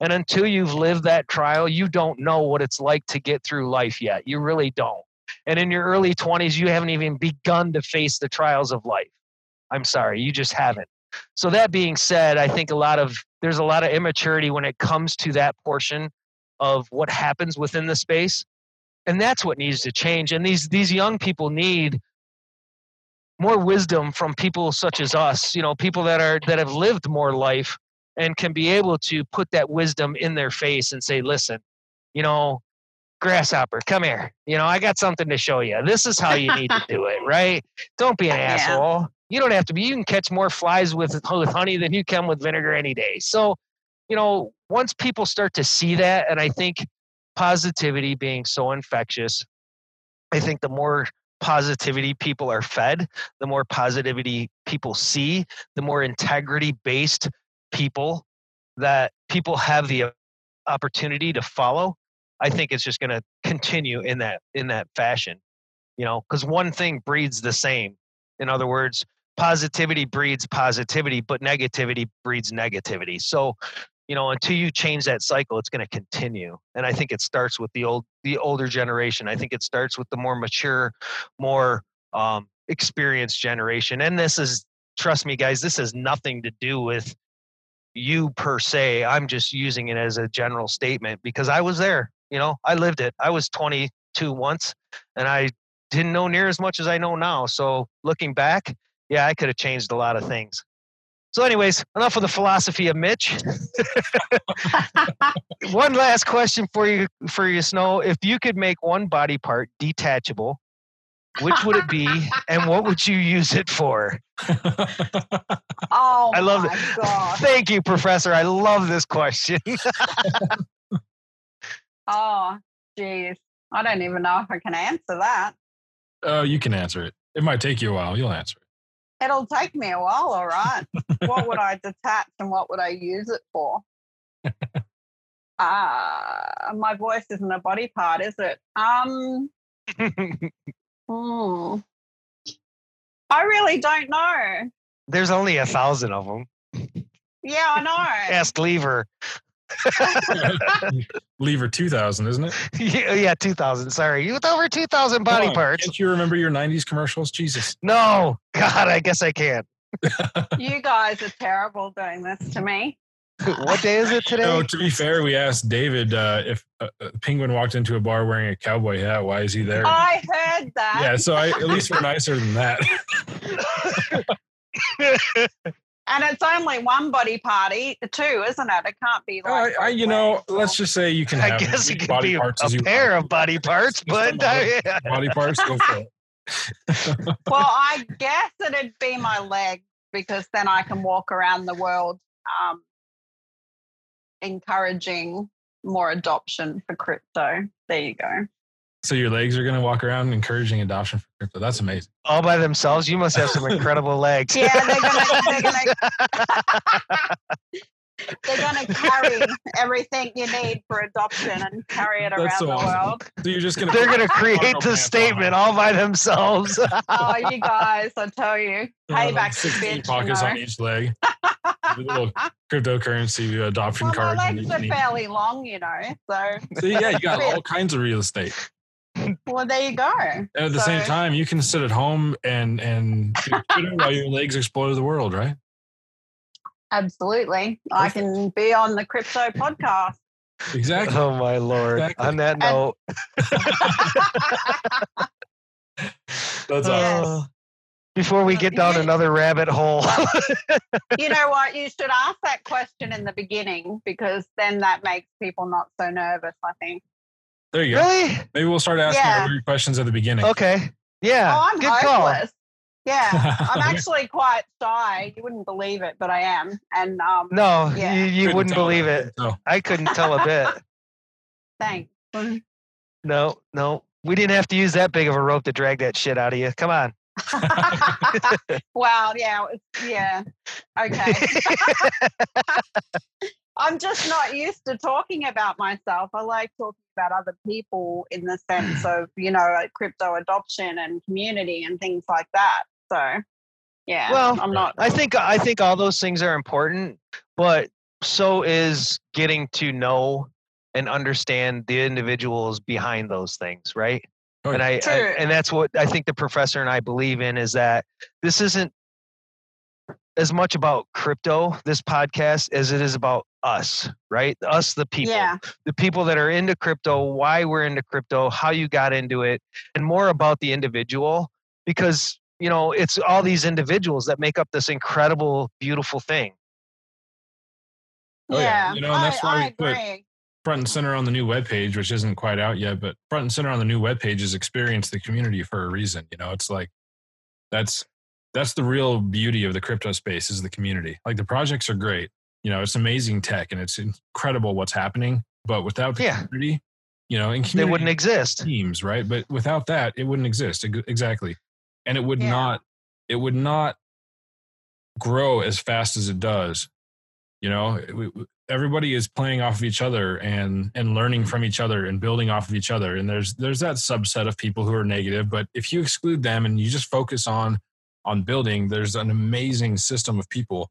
and until you've lived that trial you don't know what it's like to get through life yet you really don't and in your early 20s you haven't even begun to face the trials of life i'm sorry you just haven't. So that being said i think a lot of there's a lot of immaturity when it comes to that portion of what happens within the space and that's what needs to change and these these young people need more wisdom from people such as us you know people that are that have lived more life and can be able to put that wisdom in their face and say listen you know grasshopper come here. You know i got something to show you this is how you need to do it right? Don't be an Yeah. asshole you don't have to be you can catch more flies with with honey than you can with vinegar any day so you know once people start to see that and i think positivity being so infectious i think the more positivity people are fed, the more positivity people see, the more integrity based people that people have the opportunity to follow. I think it's just going to continue in that in that fashion, you know, because one thing breeds the same. In other words, positivity breeds positivity, but negativity breeds negativity. So, you know, until you change that cycle, it's going to continue. And I think it starts with the old, the older generation. I think it starts with the more mature, more um, experienced generation. And this is, trust me, guys, this has nothing to do with you per se. I'm just using it as a general statement because I was there. You know, I lived it. I was 22 once, and I didn't know near as much as I know now. So looking back, yeah, I could have changed a lot of things. So, anyways, enough of the philosophy of Mitch. one last question for you, for you, Snow. If you could make one body part detachable, which would it be, and what would you use it for? Oh, I love my it. God. Thank you, Professor. I love this question. Oh, geez. I don't even know if I can answer that. Oh, you can answer it. It might take you a while. You'll answer it. It'll take me a while, all right. what would I detach and what would I use it for? Ah, my voice isn't a body part, is it? Um, hmm. I really don't know. There's only a thousand of them. Yeah, I know. Ask Lever. Lever 2000, isn't it? yeah, yeah, 2000. Sorry. You with over 2,000 body on, parts. Can't you remember your 90s commercials? Jesus. No. God, I guess I can't. You guys are terrible doing this to me. what day is it today? No, to be fair, we asked David uh, if a, a penguin walked into a bar wearing a cowboy hat, why is he there? I heard that. yeah, so I, at least we're nicer than that. And it's only one body party, too, isn't it? It can't be I, like. I, you know, ways, let's just say you can I guess it could be parts a pair of body parts, but a uh, body parts. Go for it. Well, I guess it'd be my leg because then I can walk around the world um, encouraging more adoption for crypto. There you go. So your legs are going to walk around encouraging adoption for crypto. That's amazing. all by themselves, you must have some incredible legs. Yeah, they're gonna they're gonna they're gonna carry everything you need for adoption and carry it That's around so the awesome. world. So you're just going to. They're going to create the statement all by themselves. Oh, you guys, I tell you, payback's a 16 bitch. You pockets on each leg. With a little cryptocurrency adoption Well, my card. legs are fairly long, you know, so See, yeah, you got all kinds of real estate. well, there you go. And at the same time, you can sit at home and and do Twitter while your legs explore the world, right? Absolutely. I can be on the crypto podcast. Exactly. Oh my lord! Exactly. On that And- note, That's Yes. awesome. uh, before we get down another rabbit hole, you know what? You should ask that question in the beginning because then that makes people not so nervous, I think. There you go. really? Maybe we'll start asking Yeah. weird questions at the beginning. Okay, yeah, oh, I'm good call. Yeah, I'm actually quite shy. You wouldn't believe it, but I am. And um, No, Yeah. you, you wouldn't believe it. So, I couldn't tell a bit. thanks. No, no, we didn't have to use that big of a rope to drag that shit out of you. Come on. wow. Yeah. Yeah. Okay. I'm just not used to talking about myself. I like talking about other people in the sense of, you know, like crypto adoption and community and things like that. So, yeah, Well, I'm not. I think I think all those things are important, but so is getting to know and understand the individuals behind those things, right? Oh, and I, I and that's what I think the professor and I believe in is that this isn't as much about crypto this podcast as it is about us, right? Us the people. Yeah. the people that are into crypto, why we're into crypto, how you got into it, and more about the individual because you know it's all these individuals that make up this incredible, beautiful thing. Oh, yeah. yeah. You know, and that's I, why I we put- agree. front and center on the new webpage, which isn't quite out yet, but front and center on the new webpage is experience the community for a reason. You know, it's like that's that's the real beauty of the crypto space is the community. Like the projects are great. You know, it's amazing tech and it's incredible what's happening. But without the Yeah. community, you know, and They wouldn't exist. teams, right? But without that, it wouldn't exist. Exactly. And it would Yeah. not it would not grow as fast as it does. You know, It- we- we- everybody is playing off of each other and and learning from each other and building off of each other. And there's there's that subset of people who are negative, but if you exclude them and you just focus on on building, there's an amazing system of people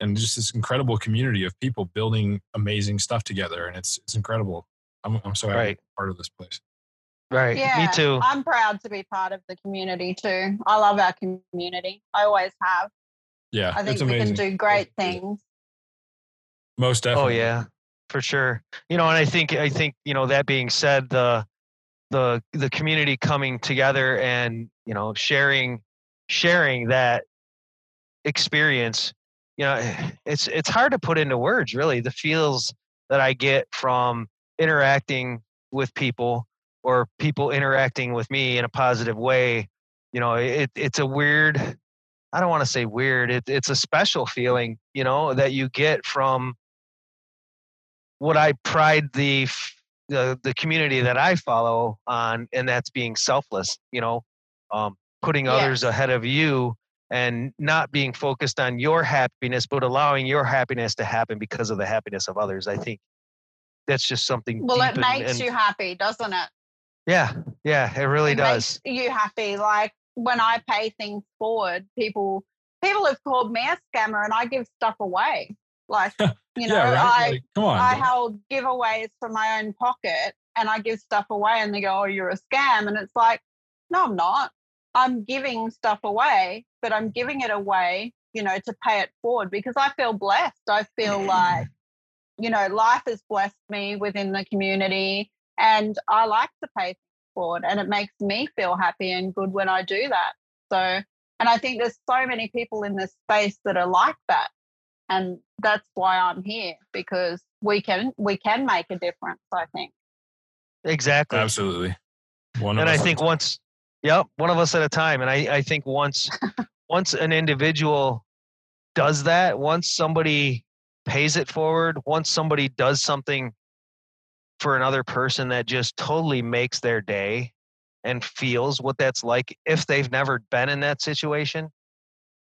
and just this incredible community of people building amazing stuff together and it's it's incredible. I'm I'm so happy to Right. be part of this place. Right. Yeah, Me too. I'm proud to be part of the community too. I love our community. I always have. Yeah, I think it's we amazing. can do great It's things. Most oh, definitely. Oh yeah, for sure. You know, and I think I think you know that being said, the the the community coming together and you know sharing sharing that experience. You know, it's it's hard to put into words really. The feels that I get from interacting with people or people interacting with me in a positive way. You know, it it's a weird. I don't want to say weird. It, it's a special feeling, you know, that you get from what I pride the the the community that I follow on, and that's being selfless. You know, um, putting others ahead of you, and not being focused on your happiness, but allowing your happiness to happen because of the happiness of others. I think that's just something. Well, it makes and- you happy, doesn't it? Yeah, yeah, it really it does. you happy. Like when I pay things forward, people people have called me a scammer, and I give stuff away. Like you know, yeah, right. I Like. I held giveaways from my own pocket, and I give stuff away, and they go, "Oh, you're a scam," and it's like, no, I'm not. I'm giving stuff away, but I'm giving it away, you know, to pay it forward because I feel blessed. I feel like, you know, life has blessed me within the community, and I like to pay things forward, and it makes me feel happy and good when I do that. So, and I think there's so many people in this space that are like that, and that's why I'm here because we can we can make a difference. I think. exactly. Absolutely. One and I think once, yep, one of us at a time. And I, I think once, once an individual does that, once somebody pays it forward, once somebody does something for another person that just totally makes their day and feels what that's like, if they've never been in that situation,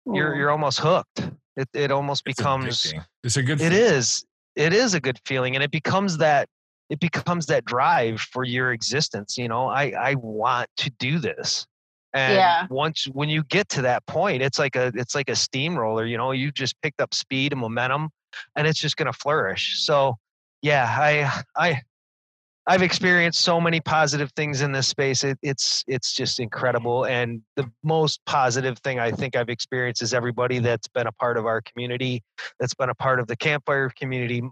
you're Mm. you're almost hooked. It it almost it's becomes addicting. It's a good. it thing. is. It is a good feeling, and it becomes that. It becomes that drive for your existence. You know, I I want to do this, and Yeah. once when you get to that point, it's like a it's like a steamroller. You know, you just picked up speed and momentum, and it's just going to flourish. So, yeah, I I I've experienced so many positive things in this space. It, it's it's just incredible. And the most positive thing I think I've experienced is everybody that's been a part of our community, that's been a part of the campfire community,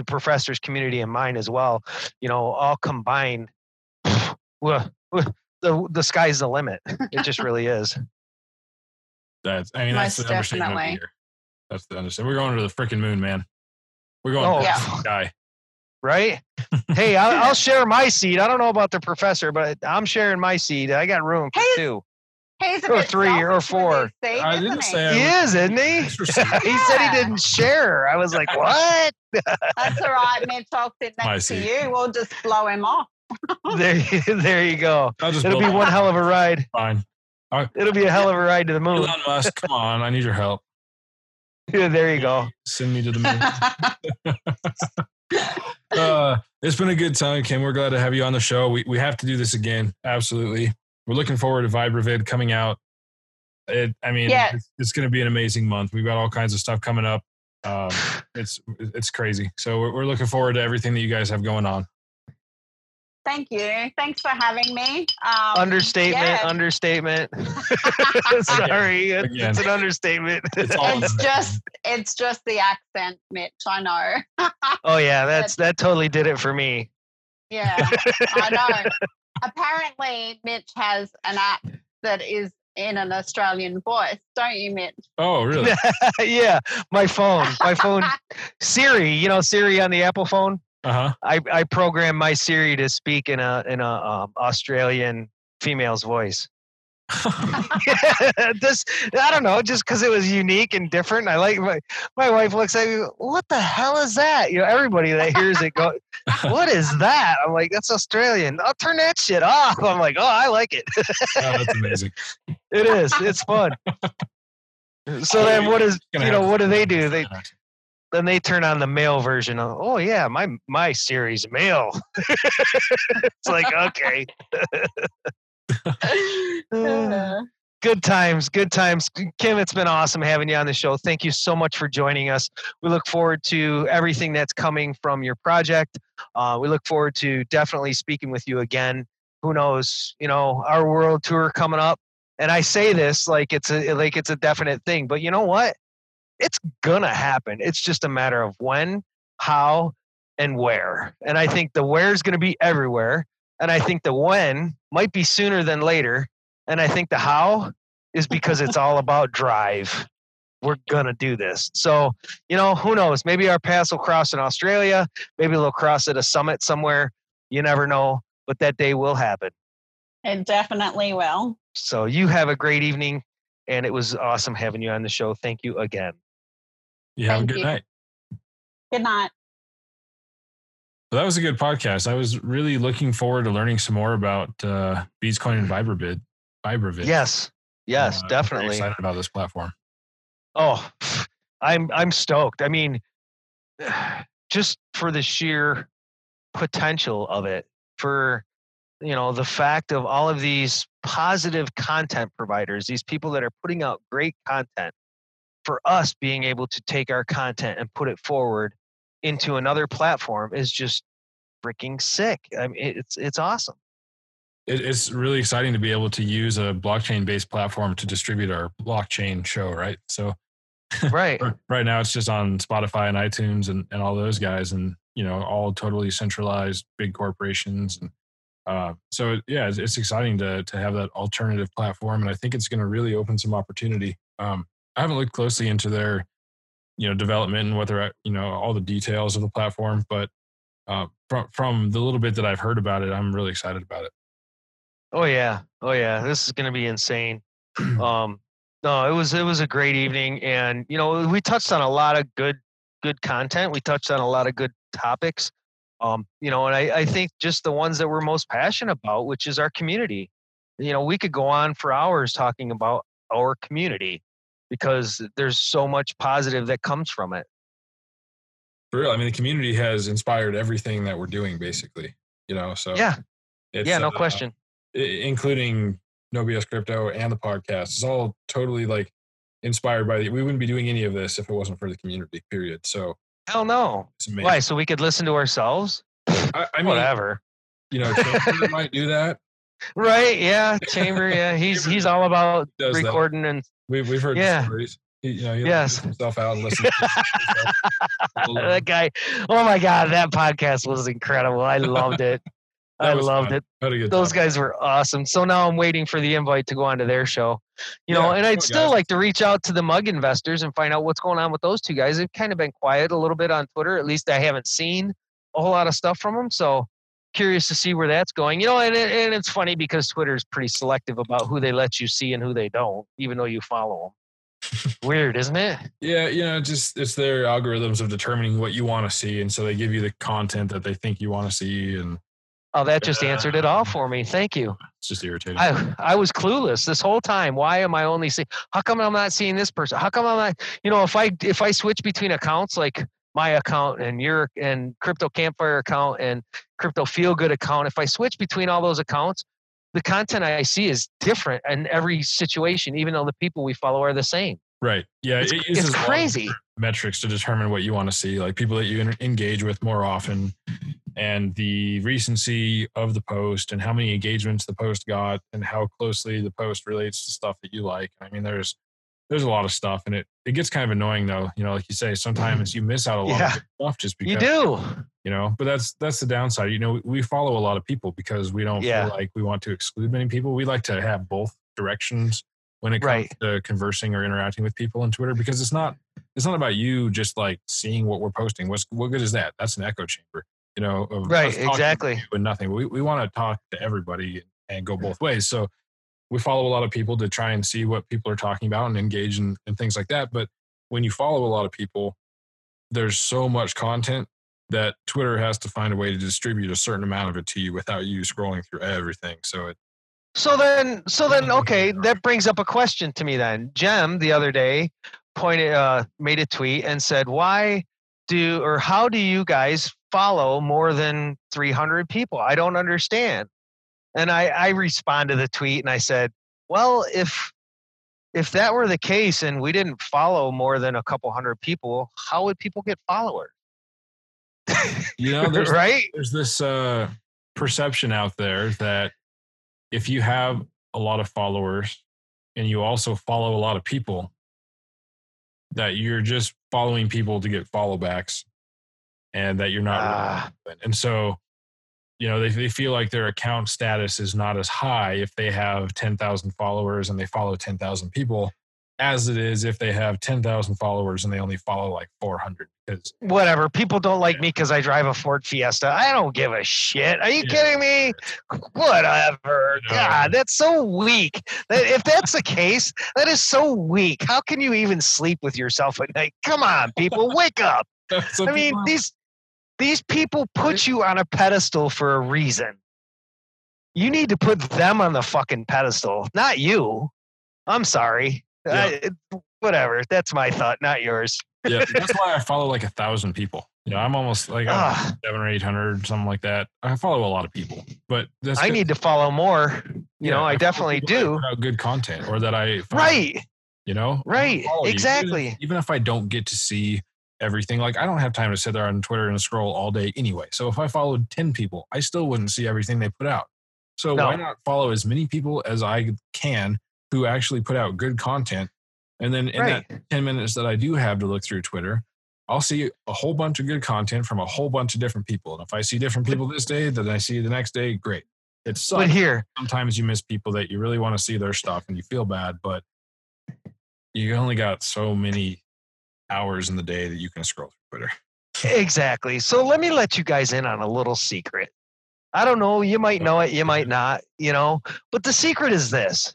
the professors community, and mine as well. You know, all combined. The the sky's the limit. It just really is. That's I mean that's Most the understatement of the definitely. year. That's the understatement. We're going to the freaking moon, man. We're going Oh, to Yeah. the sky. right? hey, I'll, I'll share my seat. I don't know about the professor, but I'm sharing my seat. I got room for He's- two. He's a Or bit three or four. his I didn't he? say He I is, isn't he? Extra he said he didn't share. I was like, what? That's all right, Mitch. I'll sit next to you. We'll just blow him off. there, there you go. It'll be one hell of a ride. fine. It'll be a hell of a ride to the moon. Elon Musk, come on, I need your help. Yeah, there you go. Send me to the moon. uh, it's been a good time, Kim. We're glad to have you on the show. We we have to do this again. Absolutely. We're looking forward to VibraVid coming out. It, I mean, Yeah. it's, it's going to be an amazing month. We've got all kinds of stuff coming up. Um, it's it's crazy. So we're, we're looking forward to everything that you guys have going on. Thank you. Thanks for having me. Um, Understatement, yeah. understatement. Sorry, it's, Again. it's an understatement. It's It's just it's just the accent, Mitch. I know. oh yeah, that's that totally did it for me. Yeah, I know. Apparently, Mitch has an app that is in an Australian voice, don't you, Mitch? Oh, really? yeah, my phone, my phone, Siri. You know Siri on the Apple phone. Uh huh. I I programmed my Siri to speak in a in a um, Australian female's voice. this I don't know, just because it was unique and different. I like my my wife looks at me. What the hell is that? You know, everybody that hears it go, "What is that?" I'm like, "That's Australian." I'll turn that shit off. I'm like, "Oh, I like it. Oh, that's amazing. it is. It's fun." So then, what is you know? What do they do? They then they turn on the male version of oh yeah my my Siri's male it's like okay Uh, good times good times. Kim it's been awesome having you on the show. Thank you so much for joining us. We look forward to everything that's coming from your project. Uh, we look forward to definitely speaking with you again. Who knows you know our world tour coming up. And i say this like it's a like it's a definite thing but you know what? It's gonna happen. It's just a matter of when how and where. And i think the where is going to be everywhere and i think the when might be sooner than later and I think the how is because it's all about drive. We're going to do this. So, you know, who knows? Maybe our paths will cross in Australia. Maybe they'll cross at a summit somewhere. You never know, but that day will happen. it definitely will. So, you have a great evening. And it was awesome having you on the show. Thank you again. You have Thank a good you. night. Good night. So that was a good podcast. I was really looking forward to learning some more about uh, BeatzCoin and VibraVid. VibraVid. Yes. Yes, Uh, I'm definitely. excited about this platform. Oh, I'm I'm stoked. I mean, just for the sheer potential of it, for you know the fact of all of these positive content providers, these people that are putting out great content, for us being able to take our content and put it forward into another platform is just freaking sick. I mean, it's it's awesome. It, it's really exciting to be able to use a blockchain based platform to distribute our blockchain show, right? So Right. right now it's just on Spotify and iTunes and, and all those guys and, you know, all totally centralized big corporations. And uh, so, yeah, it's, it's exciting to, to have that alternative platform. And I think it's going to really open some opportunity. Um, I haven't looked closely into their, you know, development and what they're, at, you know, all the details of the platform, but uh, from, from the little bit that I've heard about it, I'm really excited about it. Oh yeah. Oh yeah. This is gonna be insane. um no, it was it was a great evening and you know, we touched on a lot of good good content. We touched on a lot of good topics. Um, you know, and I, I think just the ones that we're most passionate about, which is our community. You know, we could go on for hours talking about our community because there's so much positive that comes from it. For real, I mean, the community has inspired everything that we're doing, basically. You know, so Yeah. it's, yeah, no uh, question. including No BS Crypto and the podcast. It's all totally like inspired by the. We wouldn't be doing any of this if it wasn't for the community. Period. So Hell no. it's amazing. Why? So we could listen to ourselves? I, I mean, Whatever. you know, Chamber might do that. Right? Yeah. Chamber. Yeah. He's he's all about Does that. recording and We've we've heard Yeah. stories. You know, Yes. himself out and listens. to that guy. Oh my god, that podcast was incredible. I loved it. I loved fun. it. Had a good Those time. guys were awesome. So now I'm waiting for the invite to go onto their show. You know, and I'd still guys. like to reach out to the mug investors and find out what's going on with those two guys. They've kind of been quiet a little bit on Twitter. At least I haven't seen a whole lot of stuff from them. So curious to see where that's going. You know, and, it- and it's funny because Twitter is pretty selective about who they let you see and who they don't, even though you follow them. Weird, isn't it? Yeah, you know, just it's their algorithms of determining what you want to see, and so they give you the content that they think you want to see, and Oh, that just answered it all for me. Thank you. it's just irritating. I I was clueless this whole time. Why am I only seeing? How come I'm not seeing this person? How come I'm not? You know, if I if I switch between accounts, like my account and your and crypto campfire account and crypto feel good account, if I switch between all those accounts, the content I see is different in every situation, even though the people we follow are the same. right? Yeah, It's, it it's crazy. metrics to determine what you want to see, like people that you engage with more often, and the recency of the post, and how many engagements the post got, and how closely the post relates to stuff that you like. I mean, there's there's a lot of stuff, and it it gets kind of annoying though. You know, like you say, sometimes you miss out a lot Yeah. of stuff just because You do. you know but that's that's the downside you know we follow a lot of people because we don't Yeah. feel like we want to exclude many people we like to have both directions when it comes Right. to conversing or interacting with people on twitter because it's not it's not about you just like seeing what we're posting what's what good is that that's an echo chamber you know of Right, us talking to exactly. and nothing we, we want to talk to everybody and go both ways so we follow a lot of people to try and see what people are talking about and engage in, in things like that but when you follow a lot of people there's so much content that Twitter has to find a way to distribute a certain amount of it to you without you scrolling through everything. So it So then, so then, okay, that brings up a question to me. Then Jem the other day pointed, uh, made a tweet and said, "Why do or how do you guys follow more than 300 people? I don't understand." And I, I responded to the tweet and I said, "Well, if if that were the case and we didn't follow more than a couple hundred people, how would people get followers? you know there's right? there's this uh, perception out there that if you have a lot of followers and you also follow a lot of people, that you're just following people to get follow backs, and that you're not. really Ah. and so you know they, they feel like their account status is not as high if they have 10,000 followers and they follow 10,000 people as it is if they have 10,000 followers and they only follow like 400 because whatever. People don't like me because I drive a Ford Fiesta. I don't give a shit. Are you Yeah. kidding me? Whatever. You know. God, that's so weak. That- If that's the case, that is so weak. How can you even sleep with yourself at night? Come on, people, wake up. Some I mean, these these people put you on a pedestal for a reason. You need to put them on the fucking pedestal, not you. I'm sorry. Yeah. I- whatever. That's my thought, not yours. yeah, that's why I follow like a thousand people. You know, I'm almost like I'm seven or eight hundred, something like that. I follow a lot of people, but that's I good- need to follow more. You yeah, know, I follow definitely do. good content, or that I find, Right. You know, Right, you. Even exactly. Even if I don't get to see everything, like I don't have time to sit there on Twitter and scroll all day anyway. So if I followed ten people, I still wouldn't see everything they put out. So No. why not follow as many people as I can who actually put out good content, and then in Right. that 10 minutes that I do have to look through Twitter, I'll see a whole bunch of good content from a whole bunch of different people. And if I see different people this day, then I see the next day, great. It But sucks. here, Sometimes you miss people that you really want to see their stuff and you feel bad, but you only got so many hours in the day that you can scroll through Twitter. exactly. So let me let you guys in on a little secret. I don't know. You might know it, you might not, you know, but the secret is this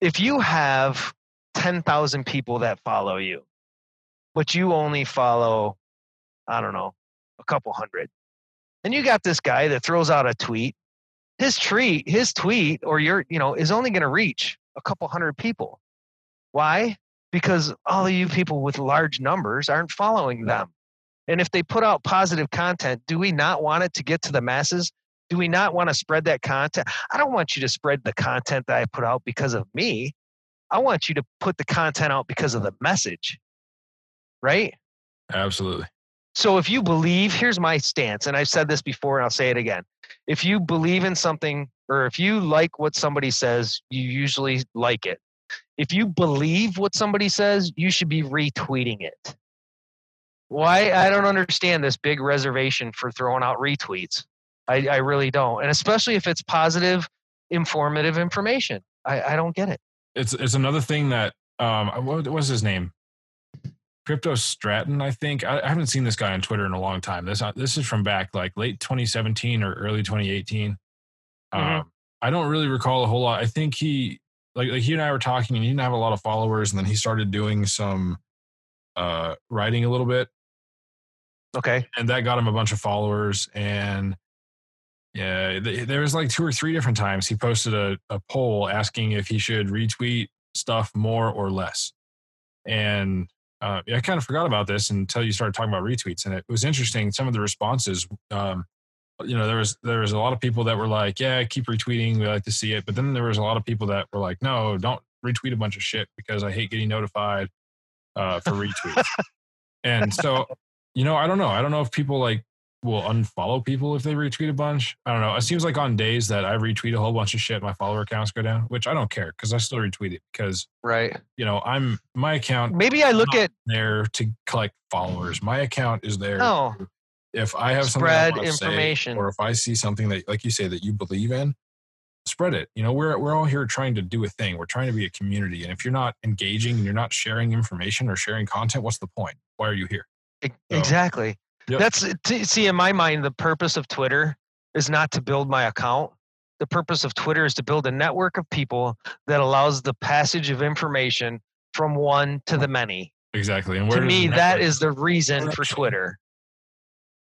if you have 10,000 people that follow you, but you only follow, I don't know, a couple hundred, and you got this guy that throws out a tweet, his tweet, his tweet, or your, you know, is only going to reach a couple hundred people. Why? Because all of you people with large numbers aren't following them. And if they put out positive content, do we not want it to get to the masses? Do we not want to spread that content? I don't want you to spread the content that I put out because of me. I want you to put the content out because of the message. Right? Absolutely. So if you believe, here's my stance, and I've said this before and I'll say it again. If you believe in something or if you like what somebody says, you usually like it. If you believe what somebody says, you should be retweeting it. Why? I don't understand this big reservation for throwing out retweets. I, I really don't. And especially if it's positive, informative information. I, I don't get it. It's it's another thing that um what was his name? Crypto Stratton, I think. I, I, haven't seen this guy on Twitter in a long time. This uh, this is from back like late 2017 or early 2018. Mm-hmm. Um, I don't really recall a whole lot. I think he like like he and I were talking, and he didn't have a lot of followers, and then he started doing some uh writing a little bit. Okay, and that got him a bunch of followers, and yeah, there was like two or three different times he posted a, a poll asking if he should retweet stuff more or less, and uh, I kind of forgot about this until you started talking about retweets, and it was interesting. Some of the responses, um, you know, there was there was a lot of people that were like, "Yeah, keep retweeting. We like to see it," but then there was a lot of people that were like, "No, don't retweet a bunch of shit because I hate getting notified uh, for retweets." and so, you know, I don't know. I don't know if people like will unfollow people if they retweet a bunch. I don't know. It seems like on days that I retweet a whole bunch of shit, my follower counts go down, which I don't care because I still retweet it because right. You know, I'm my account. Maybe I look at there to collect followers. My account is there. Oh, if I have spread something information, say, or if I see something that, like you say, that you believe in, spread it. You know, we're we're all here trying to do a thing. We're trying to be a community, and if you're not engaging and you're not sharing information or sharing content, what's the point? Why are you here? Exactly. Yep. That's uh, see in my mind the purpose of Twitter is not to build my account. The purpose of Twitter is to build a network of people that allows the passage of information from one to the many. Exactly. And to me, that is the reason for Twitter.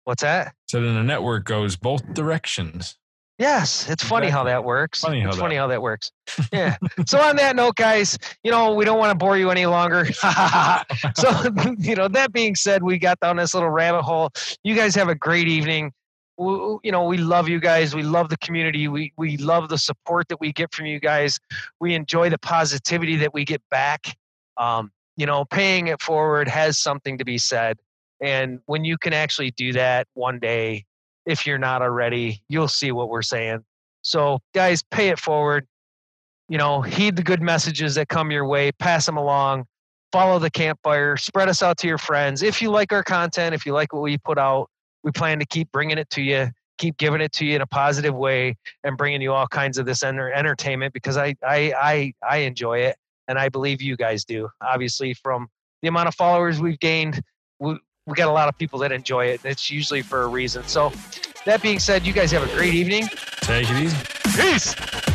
What's that? So then the network goes both directions. Yes, it's funny how that works. Funny how it's that funny how that works. Yeah. so on that note, guys, you know we don't want to bore you any longer. so you know that being said, we got down this little rabbit hole. You guys have a great evening. We, you know we love you guys. We love the community. We we love the support that we get from you guys. We enjoy the positivity that we get back. Um, you know, paying it forward has something to be said. And when you can actually do that one day, if you're not already. You'll see what we're saying. So, guys, pay it forward. You know, heed the good messages that come your way, pass them along, follow the campfire, spread us out to your friends. If you like our content, if you like what we put out, we plan to keep bringing it to you, keep giving it to you in a positive way, and bringing you all kinds of this entertainment because I, I, I, I enjoy it, and I believe you guys do. Obviously, from the amount of followers we've gained, we got a lot of people that enjoy it. And it's usually for a reason. So, that being said, you guys have a great evening. Take it easy. Peace.